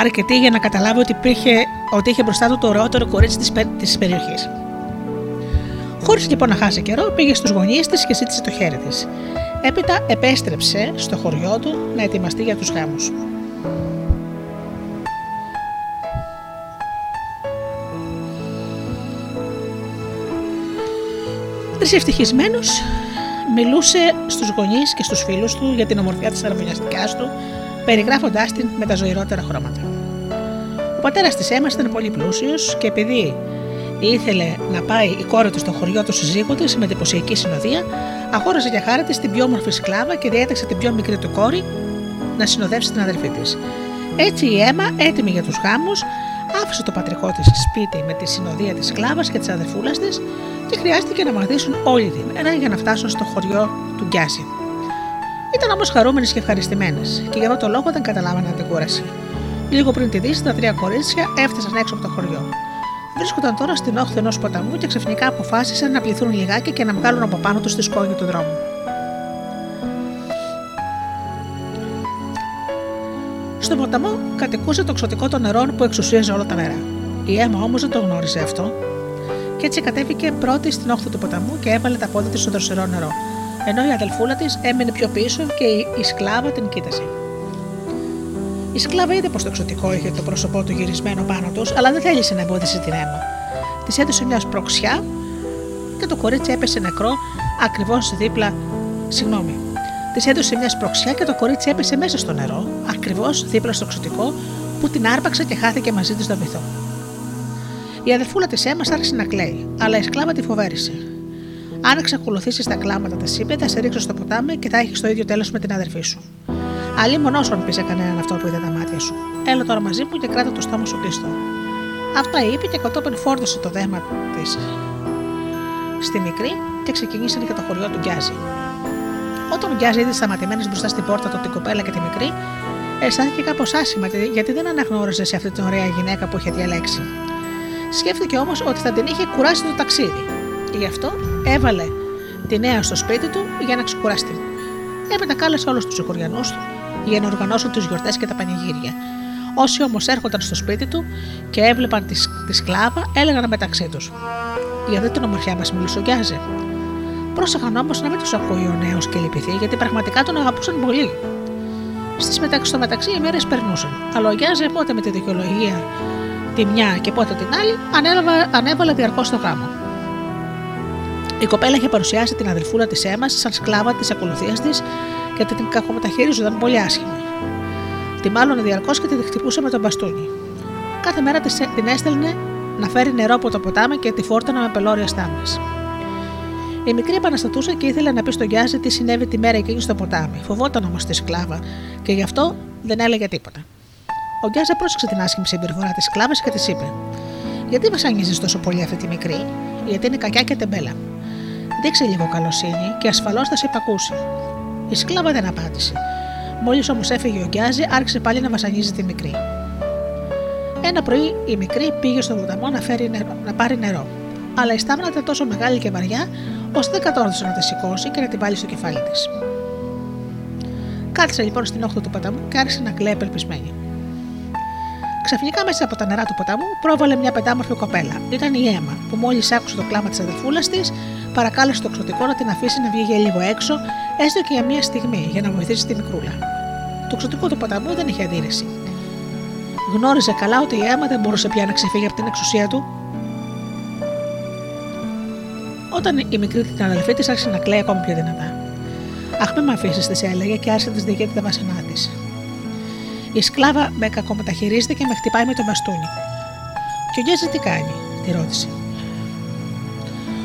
Speaker 2: αρκετή για να καταλάβει ότι, υπήρχε, ότι είχε μπροστά του το ωραιότερο κορίτσι της, πε- της περιοχής. Χωρίς λοιπόν να χάσει καιρό, πήγε στους γονείς της και ζήτησε το χέρι της. Έπειτα επέστρεψε στο χωριό του να ετοιμαστεί για τους γάμους. Τρισευτυχισμένο, μιλούσε στους γονείς και στους φίλους του για την ομορφιά της αραβωνιαστικά του, περιγράφοντάς την με τα ζωηρότερα χρώματα. Ο πατέρας της Έμας ήταν πολύ πλούσιος και επειδή ήθελε να πάει η κόρη του στο χωριό του συζύγου τη με εντυπωσιακή συνοδεία, αγόρασε για χάρη της την πιο όμορφη σκλάβα και διέταξε την πιο μικρή του κόρη να συνοδεύσει την αδερφή της. Έτσι η Έμα, έτοιμη για τους γάμους, Άφησε το πατρικό της σπίτι με τη συνοδεία της σκλάβας και της αδερφούλας της και χρειάστηκε να μαθήσουν όλη τη μέρα για να φτάσουν στο χωριό του Γκιάζη. Ήταν όμως χαρούμενες και ευχαριστημένες και για αυτό το λόγο δεν καταλάβαναν την κούραση. Λίγο πριν τη δύση, τα τρία κορίτσια έφτασαν έξω από το χωριό. Βρίσκονταν τώρα στην όχθη ενός ποταμού και ξαφνικά αποφάσισαν να πληθούν λιγάκι και να βγάλουν από πάνω τους τη σκόνη του δρόμου. Στον ποταμό κατοικούσε το ξωτικό των νερών που εξουσίαζε όλα τα νερά. Η αίμα όμως δεν το γνώριζε αυτό και έτσι κατέβηκε πρώτη στην όχθη του ποταμού και έβαλε τα πόδια της στο δροσερό νερό, ενώ η αδελφούλα της έμεινε πιο πίσω και η, η σκλάβα την κοίταζε. Η σκλάβα είδε πως το εξωτικό είχε το πρόσωπό του γυρισμένο πάνω τους, αλλά δεν θέλησε να εμπόδισε την αίμα. Της έδωσε μια σπροξιά και το κορίτσι έπεσε νεκρό ακριβώς δίπλα. Συγγνώμη. Της έδωσε μια σπροξιά και το κορίτσι έπεσε μέσα στο νερό, ακριβώς δίπλα στο εξωτικό, που την άρπαξε και χάθηκε μαζί της στο βυθό. Η αδερφούλα της αίμα άρχισε να κλαίει, αλλά η σκλάβα τη φοβέρισε. Αν εξακολουθήσεις τα κλάματα, τη είπε, θα σε ρίξω στο ποτάμι και θα έχεις το ίδιο τέλος με την αδερφή σου. Αλλή μονόσον πεις σε κανέναν αυτό που είδε τα μάτια σου. Έλα τώρα μαζί μου και κράτα το στόμα σου κλειστό. Αυτά είπε και κατόπιν φόρτωσε το δέμα της στη μικρή και ξεκινήσαν για το χωριό του Γκιάζη. Όταν ο Γκιάζη είδε σταματημένε μπροστά στην πόρτα του την κοπέλα και τη μικρή, αισθάνθηκε κάπω άσχημα γιατί δεν αναγνώριζε σε αυτή την ωραία γυναίκα που είχε διαλέξει. Σκέφτηκε όμως ότι θα την είχε κουράσει το ταξίδι. Γι' αυτό έβαλε τη νέα στο σπίτι του για να ξεκουραστεί. Έπειτα κάλεσε όλους τους οικοριανού του για να οργανώσουν τις γιορτές και τα πανηγύρια. Όσοι όμως έρχονταν στο σπίτι του και έβλεπαν τη, τη σκλάβα, έλεγαν μεταξύ τους: Για δε την ομορφιά μας μιλουσογιάζει. Πρόσεχαν όμως να μην τους ακούει ο νέος και λυπηθεί, γιατί πραγματικά τον αγαπούσαν πολύ. Στις μεταξύ, στο μεταξύ οι μέρες περνούσαν, αλλά ο Γιάζε πότε με τη δικαιολογία τη μια και πότε την άλλη ανέβαλε, ανέβαλε διαρκώς το γάμο. Η κοπέλα είχε παρουσιάσει την αδελφούλα της Έμα σαν σκλάβα της ακολουθίας της και την κακομεταχείριζονταν πολύ άσχημα. Τη μάλλον διαρκώς και τη χτυπούσε με τον μπαστούνι. Κάθε μέρα της, την έστελνε να φέρει νερό από το ποτάμι και τη φόρτωνα με πελώρια στάμε. Η μικρή επαναστατούσε και ήθελε να πει στον Γιάζη τι συνέβη τη μέρα εκείνη στο ποτάμι. Φοβόταν όμως τη σκλάβα και γι' αυτό δεν έλεγε τίποτα. Ο Γκιάζα πρόσεξε την άσχημη συμπεριφορά της σκλάβα και της είπε: Γιατί βασανίζεις τόσο πολύ αυτή τη μικρή, Γιατί είναι κακιά και τεμπέλα. Δείξε λίγο καλοσύνη και ασφαλώς θα σε υπακούσει. Η σκλάβα δεν απάντησε. Μόλις όμως έφυγε ο Γκιάζη, άρχισε πάλι να βασανίζει τη μικρή. Ένα πρωί η μικρή πήγε στον ποταμό να, φέρει νερό, να πάρει νερό. Αλλά η στάμνα ήταν τόσο μεγάλη και βαριά, ώστε δεν κατόρθωσε να τη σηκώσει και να την βάλει στο κεφάλι της. Κάθισε λοιπόν στην όχθη του ποταμού και άρχισε να κλαίει απελπισμένη. Ξαφνικά μέσα από τα νερά του ποταμού πρόβαλε μια πεντάμορφη κοπέλα. Ήταν η Έμα, που μόλις άκουσε το κλάμα της αδελφούλας της, παρακάλεσε το εξωτικό να την αφήσει να βγει για λίγο έξω, έστω και για μία στιγμή, για να βοηθήσει τη μικρούλα. Το εξωτικό του ποταμού δεν είχε αντίρρηση. Γνώριζε καλά ότι η Έμα δεν μπορούσε πια να ξεφύγει από την εξουσία του. Όταν η μικρή την αδελφή της άρχισε να κλαίει ακόμη πιο δυνατά. Αχ, με αφήσεις, τη έλεγε και άρχισε της διηγέτη τα βασανά της. Η σκλάβα με κακομεταχειρίζεται και με χτυπάει με το μπαστούνι. Και ο Γκιάζης τι κάνει, τη ρώτησε.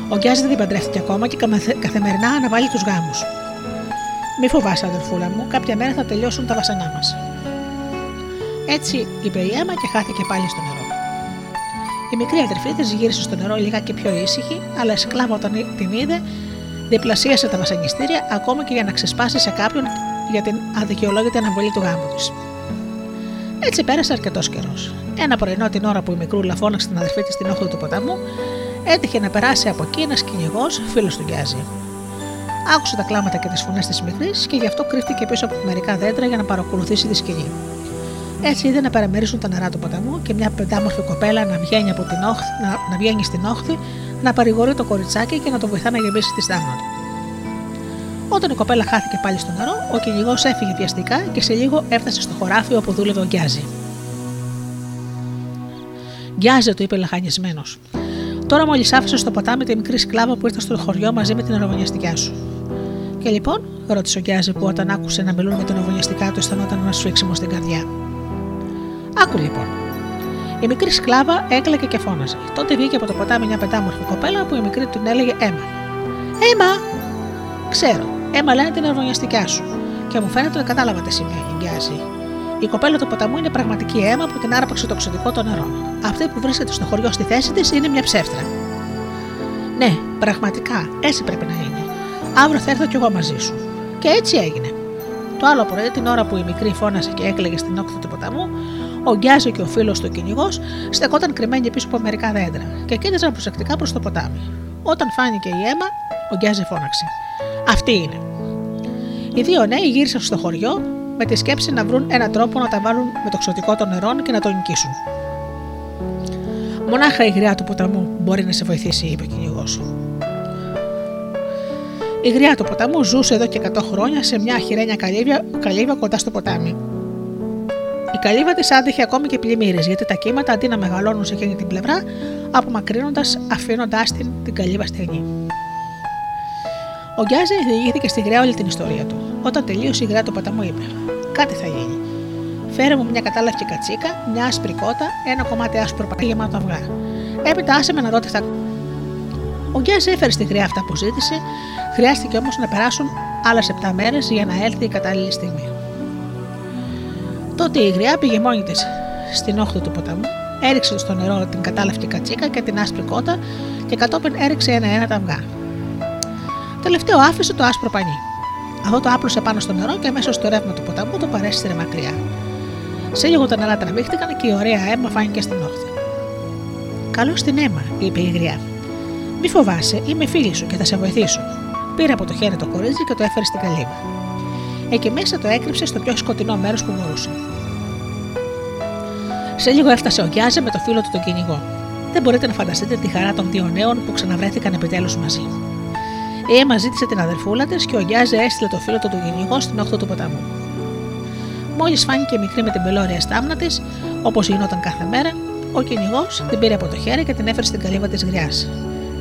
Speaker 2: Ο Γκιάζης δεν την παντρεύτηκε ακόμα και καμαθε- καθημερινά αναβάλει τους γάμους. Μη φοβάσαι, αδελφούλα μου, κάποια μέρα θα τελειώσουν τα βασανά μας. Έτσι είπε η αίμα και χάθηκε πάλι στο νερό. Η μικρή αδερφή της γύρισε στο νερό λίγα και πιο ήσυχη, αλλά η σκλάβα όταν την είδε, διπλασίασε τα βασανιστήρια ακόμα και για να ξεσπάσει σε κάποιον για την αδικαιολόγητη αναβολή του γάμου της. Έτσι πέρασε αρκετός καιρός. Ένα πρωινό την ώρα που η μικρούλα φώναξε την αδερφή της στην όχθη του ποταμού, έτυχε να περάσει από εκεί ένας κυνηγός φίλος του Γκιάζη. Άκουσε τα κλάματα και τις φωνές της μικρής και γι' αυτό κρύφτηκε πίσω από μερικά δέντρα για να παρακολουθήσει τη σκηνή. Έτσι είδε να παραμερίσουν τα νερά του ποταμού και μια πεντάμορφη κοπέλα να βγαίνει, από την όχθη, να, να βγαίνει στην όχθη, να παρηγορεί το κοριτσάκι και να το βοηθά να γεμίσει τη στάγνα του. Όταν η κοπέλα χάθηκε πάλι στο νερό, ο κυνηγός έφυγε βιαστικά και σε λίγο έφτασε στο χωράφι όπου δούλευε ο Γκιάζη. Γκιάζε, του είπε λαχανισμένο. Τώρα μόλις άφησες στο ποτάμι τη μικρή σκλάβα που ήρθε στο χωριό μαζί με την αραβωνιαστικιά σου. Και λοιπόν, ρώτησε ο Γκιάζη που όταν άκουσε να μιλούν με την αραβωνιαστικά του αισθανόταν ένας σφίξιμος στην καρδιά. Άκου λοιπόν. Η μικρή σκλάβα έκλαιγε και φώναζε. Τότε βγήκε από το ποτάμι μια πεντάμορφη κοπέλα που η μικρή την έλεγε Έμα. Έμα! Ξέρω, Έμα λένε την αρβωνιαστικιά σου. Και μου φαίνεται ότι κατάλαβα τι σημαίνει, γκιάζει. Η κοπέλα του ποταμού είναι πραγματική αίμα που την άρπαξε το ξωτικό των νερών. Αυτή που βρίσκεται στο χωριό στη θέση της είναι μια ψεύτρα. Ναι, πραγματικά, έτσι πρέπει να είναι. Αύριο θα έρθω κι εγώ μαζί σου. Και έτσι έγινε. Το άλλο πρωί, την ώρα που η μικρή φώνασε και έκλαιγε στην όχθη του ποταμού, ο Γκιάζε και ο φίλος του κυνηγός στεκόταν κρυμμένοι πίσω από μερικά δέντρα και κοίταζαν προσεκτικά προς το ποτάμι. Όταν φάνηκε η αίμα, ο Γκιάζε φώναξε. Αυτή είναι. Οι δύο νέοι γύρισαν στο χωριό με τη σκέψη να βρουν έναν τρόπο να τα βάλουν με το ξωτικό των νερών και να το νικήσουν. Μονάχα η γριά του ποταμού μπορεί να σε βοηθήσει, είπε ο κυνηγός. Η γριά του ποταμού ζούσε εδώ και 100 χρόνια σε μια χειρένια καλύβα, καλύβα κοντά στο ποτάμι. Η καλύβα της άντεχε ακόμη και πλημμύρες, γιατί τα κύματα αντί να μεγαλώνουν σε εκείνη την πλευρά, απομακρύνοντας, αφήνοντάς την την καλύβα στεγνή. Ο Γκιάζε διηγήθηκε στη γριά όλη την ιστορία του. Όταν τελείωσε η γριά του ποταμού, είπε: Κάτι θα γίνει. Φέρε μου μια κατάλαβκη κατσίκα, μια άσπρη κότα, ένα κομμάτι άσπρο πατή γεμάτο αυγά. Έπειτα άσε με να δω τι θα. Ο Γκιάζε έφερε στη γριά αυτά που ζήτησε, χρειάστηκε όμως να περάσουν άλλες 7 μέρες για να έλθει η κατάλληλη στιγμή. Τότε η γριά πήγε μόνη της στην όχθη του ποταμού, έριξε στο νερό την κατάλαβκη κατσίκα και την άσπρη κότα και κατόπιν έριξε ένα-ένα τα αυγά. Τελευταίο άφησε το άσπρο πανί. Αυτό το άπλωσε πάνω στο νερό και αμέσω το ρεύμα του ποταμού το παρέστηρε μακριά. Σε λίγο τα νερά τραβήχτηκαν και η ωραία αίμα φάνηκε στην όχθη. Καλώς την αίμα, είπε η γριά. Μη φοβάσαι, είμαι φίλη σου και θα σε βοηθήσω. Πήρε από το χέρι το κορίτσι και το έφερε στην καλύβα. Εκεί μέσα το έκρυψε στο πιο σκοτεινό μέρος που μπορούσε. Σε λίγο έφτασε ο Γκιάζε με το φίλο του τον κυνηγό. Δεν μπορείτε να φανταστείτε τη χαρά των δύο νέων που ξαναβρέθηκαν επιτέλους μαζί. Η Έμα ζήτησε την αδερφούλα της και ο Γκιάζε έστειλε το φίλο του τον κυνηγό στην όχθη του ποταμού. Μόλις φάνηκε μικρή με την πελώρια στάμνα της, όπως γινόταν κάθε μέρα, ο κυνηγός την πήρε από το χέρι και την έφερε στην καλύβα της γριάς.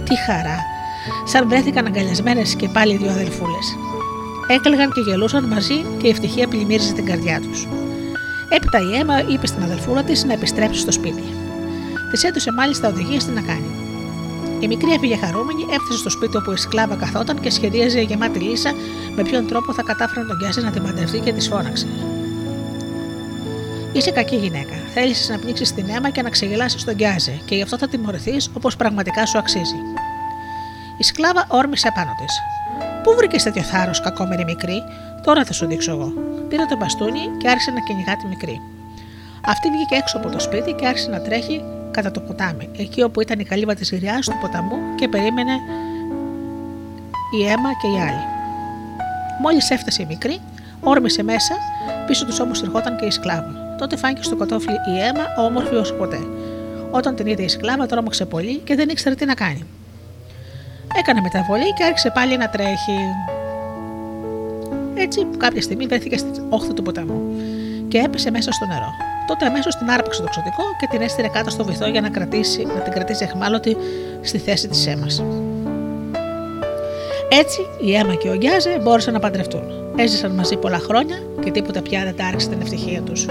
Speaker 2: Τι χαρά! Σαν βρέθηκαν αγκαλιασμένες και πάλι οι δύο αδελφούλες. Έκλαιγαν και γελούσαν μαζί και η ευτυχία πλημμύριζε την καρδιά τους. Έπειτα η Έμα είπε στην αδελφούλα της να επιστρέψει στο σπίτι. Της έδωσε μάλιστα οδηγίες τι να κάνει. Η μικρή έφυγε χαρούμενη, έφτασε στο σπίτι όπου η σκλάβα καθόταν και σχεδίαζε γεμάτη λύσα με ποιον τρόπο θα κατάφεραν τον Γκιάζε να την παντρευτεί και της φώναξε. Είσαι κακή γυναίκα. Θέλησες να πνίξεις την αίμα και να ξεγελάσεις τον Γκιάζε και γι' αυτό θα τιμωρηθείς όπως πραγματικά σου αξίζει. Η σκλάβα όρμησε πάνω της. Πού βρήκες τέτοιο θάρρος, κακόμερη μικρή, τώρα θα σου δείξω εγώ. Πήρε το μπαστούνι και άρχισε να κυνηγά τη μικρή. Αυτή βγήκε έξω από το σπίτι και άρχισε να τρέχει κατά το ποτάμι, εκεί όπου ήταν η καλύβα της γριά του ποταμού και περίμενε η αίμα και οι άλλοι. Μόλις έφτασε η μικρή, όρμησε μέσα, πίσω τους όμως ερχόταν και η σκλάβα. Τότε φάνηκε στο κοτόφλι η αίμα, όμορφη όσο ποτέ. Όταν την είδε η σκλάβα, τρόμαξε πολύ και δεν ήξερε τι να κάνει. Έκανε μεταβολή και άρχισε πάλι να τρέχει. Έτσι, κάποια στιγμή βρέθηκε στην όχθη του ποταμού και έπεσε μέσα στο νερό. Τότε αμέσως την άρπαξε το ξωτικό και την έστειλε κάτω στο βυθό για να, κρατήσει, να την κρατήσει εχμάλωτη στη θέση της αίμας. Έτσι, η αίμα και ο Γκιάζε μπόρεσαν να παντρευτούν. Έζησαν μαζί πολλά χρόνια και τίποτα πια δεν τάρξε την ευτυχία
Speaker 9: τους.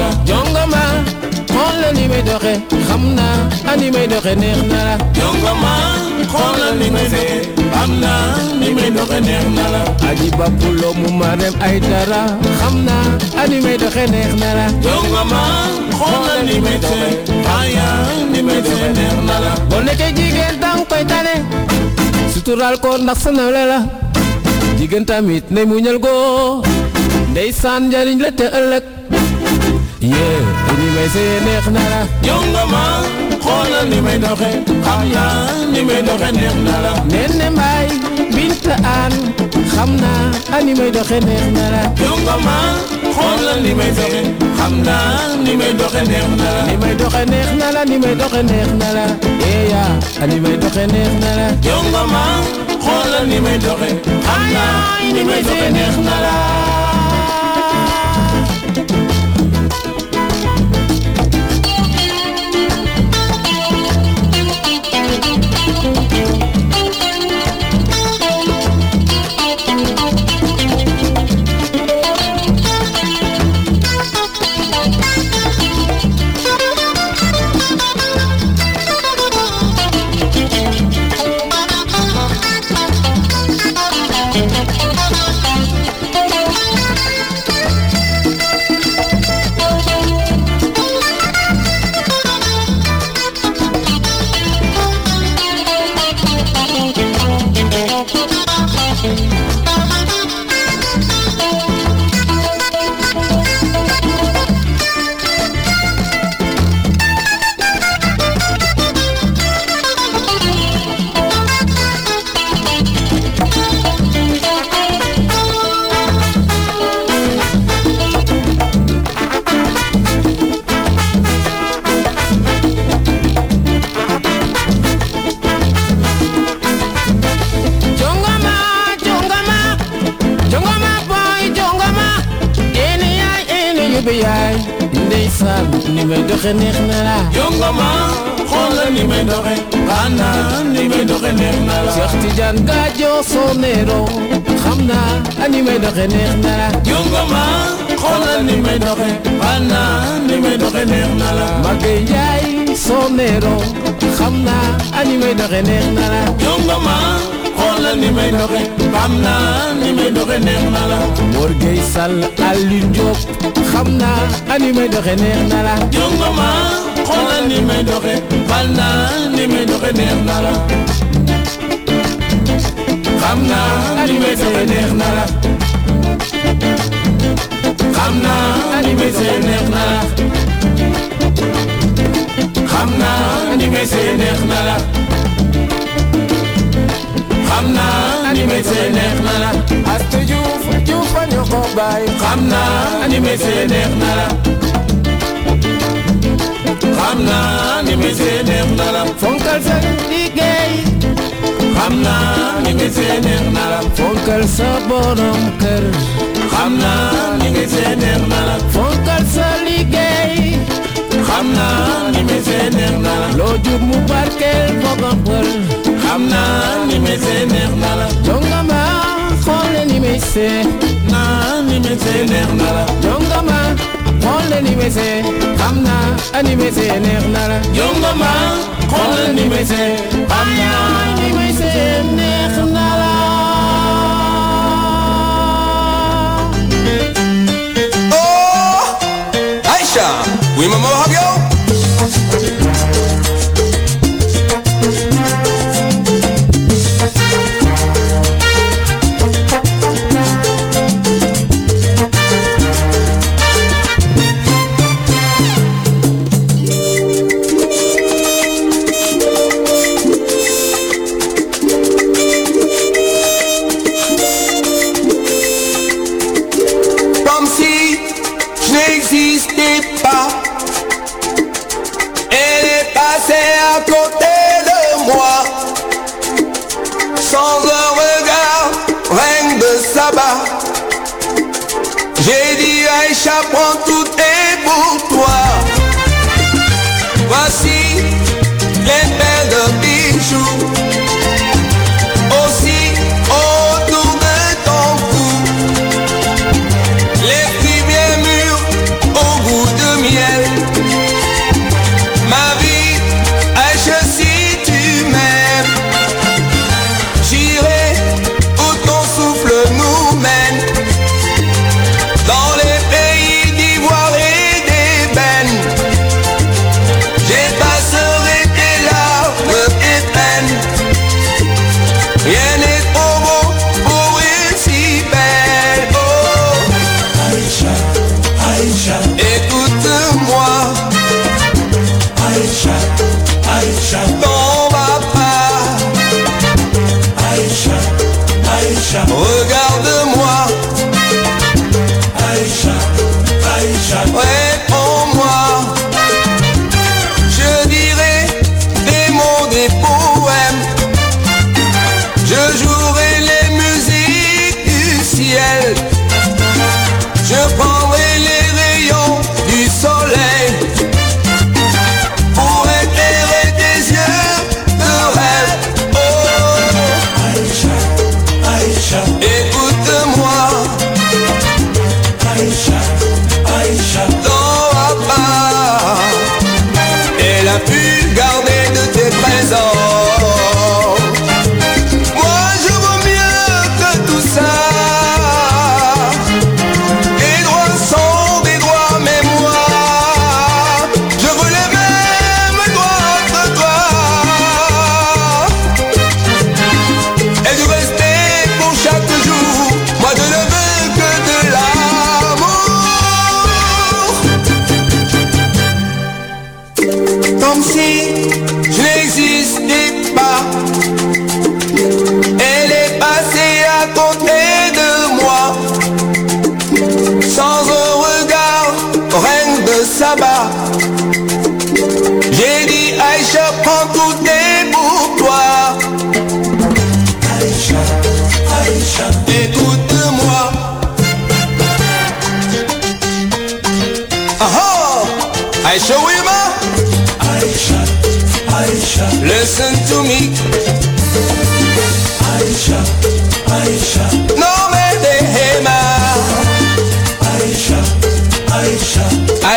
Speaker 9: La jongama xoolal ni may doxe xam naa ni may doxe neex na la.
Speaker 8: Jongoma xoolal ni nga see am na ni may doxe neex na la.
Speaker 9: Aji bappuloo mu marem ay dara xam naa may doxe neex na la.
Speaker 8: Jongoma xoolal ni may see aya ni may doxe neex na la.
Speaker 9: Boo nekkee jigéen dang koy tane sutural ko ndax sa nawle la. Jigéen tamit ne muñal ko ndeysaan njariñ la te ëllëg yee ni may see neex na la
Speaker 8: Jongoma xoolal ni may doxe xam naa ni may doxe neex na la
Speaker 9: nenne mbaay binta aan xam naa a ni may doxe neex na la
Speaker 8: Jongoma xoolal ni may doxe xam naa ni may doxe neex na la
Speaker 9: ni may doxe neex na la ni may doxe neex na la eeya a ni may doxe neex na la
Speaker 8: Jongoma xoolal ni may doxe xam naa ni may doxe neex na la
Speaker 9: doxe neex na la
Speaker 8: Jongoma xoolal ni may doxe xam naa ni may doxe neex na la.
Speaker 9: Cheikh Tidiane Gadio Sonero. Xam naa ni may doxe neex na la.
Speaker 8: Jongoma xoolal ni may doxe xam naa ni may doxe neex na la.
Speaker 9: Magay Njaay Sonero. Xam naa ni may doxe neex na la.
Speaker 8: Jongoma xoolal ni may doxe xam naa ni may doxe neex na la.
Speaker 9: Mor Gueye Sall Aliou Diop xam naa a ni may doxe neex na la.
Speaker 8: Jongoma xoolal ni may doxe xam naa ni may doxe neex na la. Xam naa ni may na xam naa ni may see neex na la
Speaker 9: Astu Diouf a ñoo ko baay
Speaker 8: xam naa ni may see neex na la xam naa ni may see neex na la
Speaker 9: fonkal sa liggéey
Speaker 8: xam naa ni may see neex na la
Speaker 9: fonkal sa borom kër
Speaker 8: xam naa ni may see neex na la
Speaker 9: fonkal sa liggéey
Speaker 8: xam naa ni may see neex na la
Speaker 9: loo jub mu barkeel bogam pël
Speaker 8: amna nimeze nernala tongama khole nimeze na
Speaker 9: nimeze
Speaker 8: nernala tongama khole nimeze amna animeze nernala
Speaker 9: tongama khole nimeze amna nimeze nernala
Speaker 10: Oh Aisha oui maman.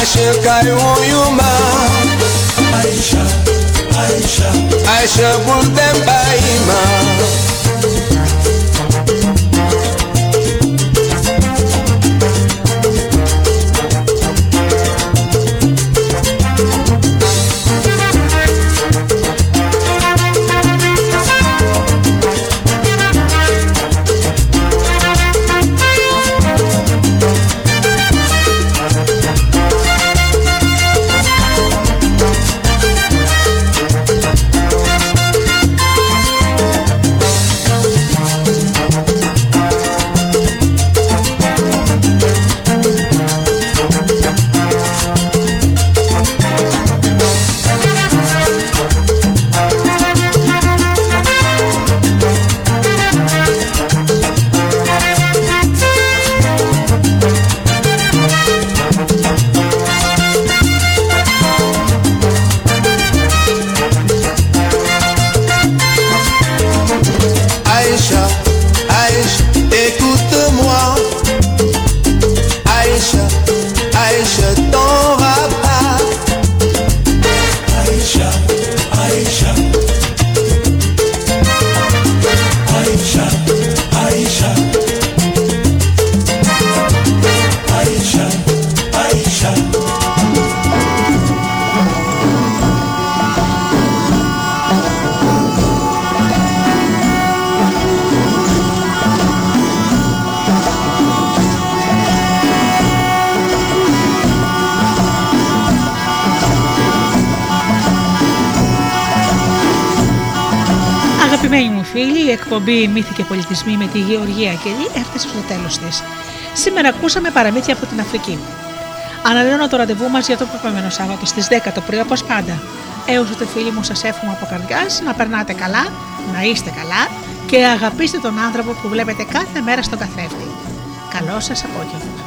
Speaker 10: Aşıkay uyuma Ayşe,
Speaker 2: Ayşe Ayşe buradan bayma εκπομπή «Μύθοι και πολιτισμοί» με τη Γεωργία Κελή έφτασε στο τέλος της. Σήμερα ακούσαμε παραμύθια από την Αφρική. Αναλύνω το ραντεβού μας για το επόμενο Σάββατο στις 10 το πρωί όπως πάντα. Έως ότι φίλοι μου σας εύχομαι από καρδιάς να περνάτε καλά, να είστε καλά και αγαπήστε τον άνθρωπο που βλέπετε κάθε μέρα στον καθρέφτη. Καλό σας απόγευμα.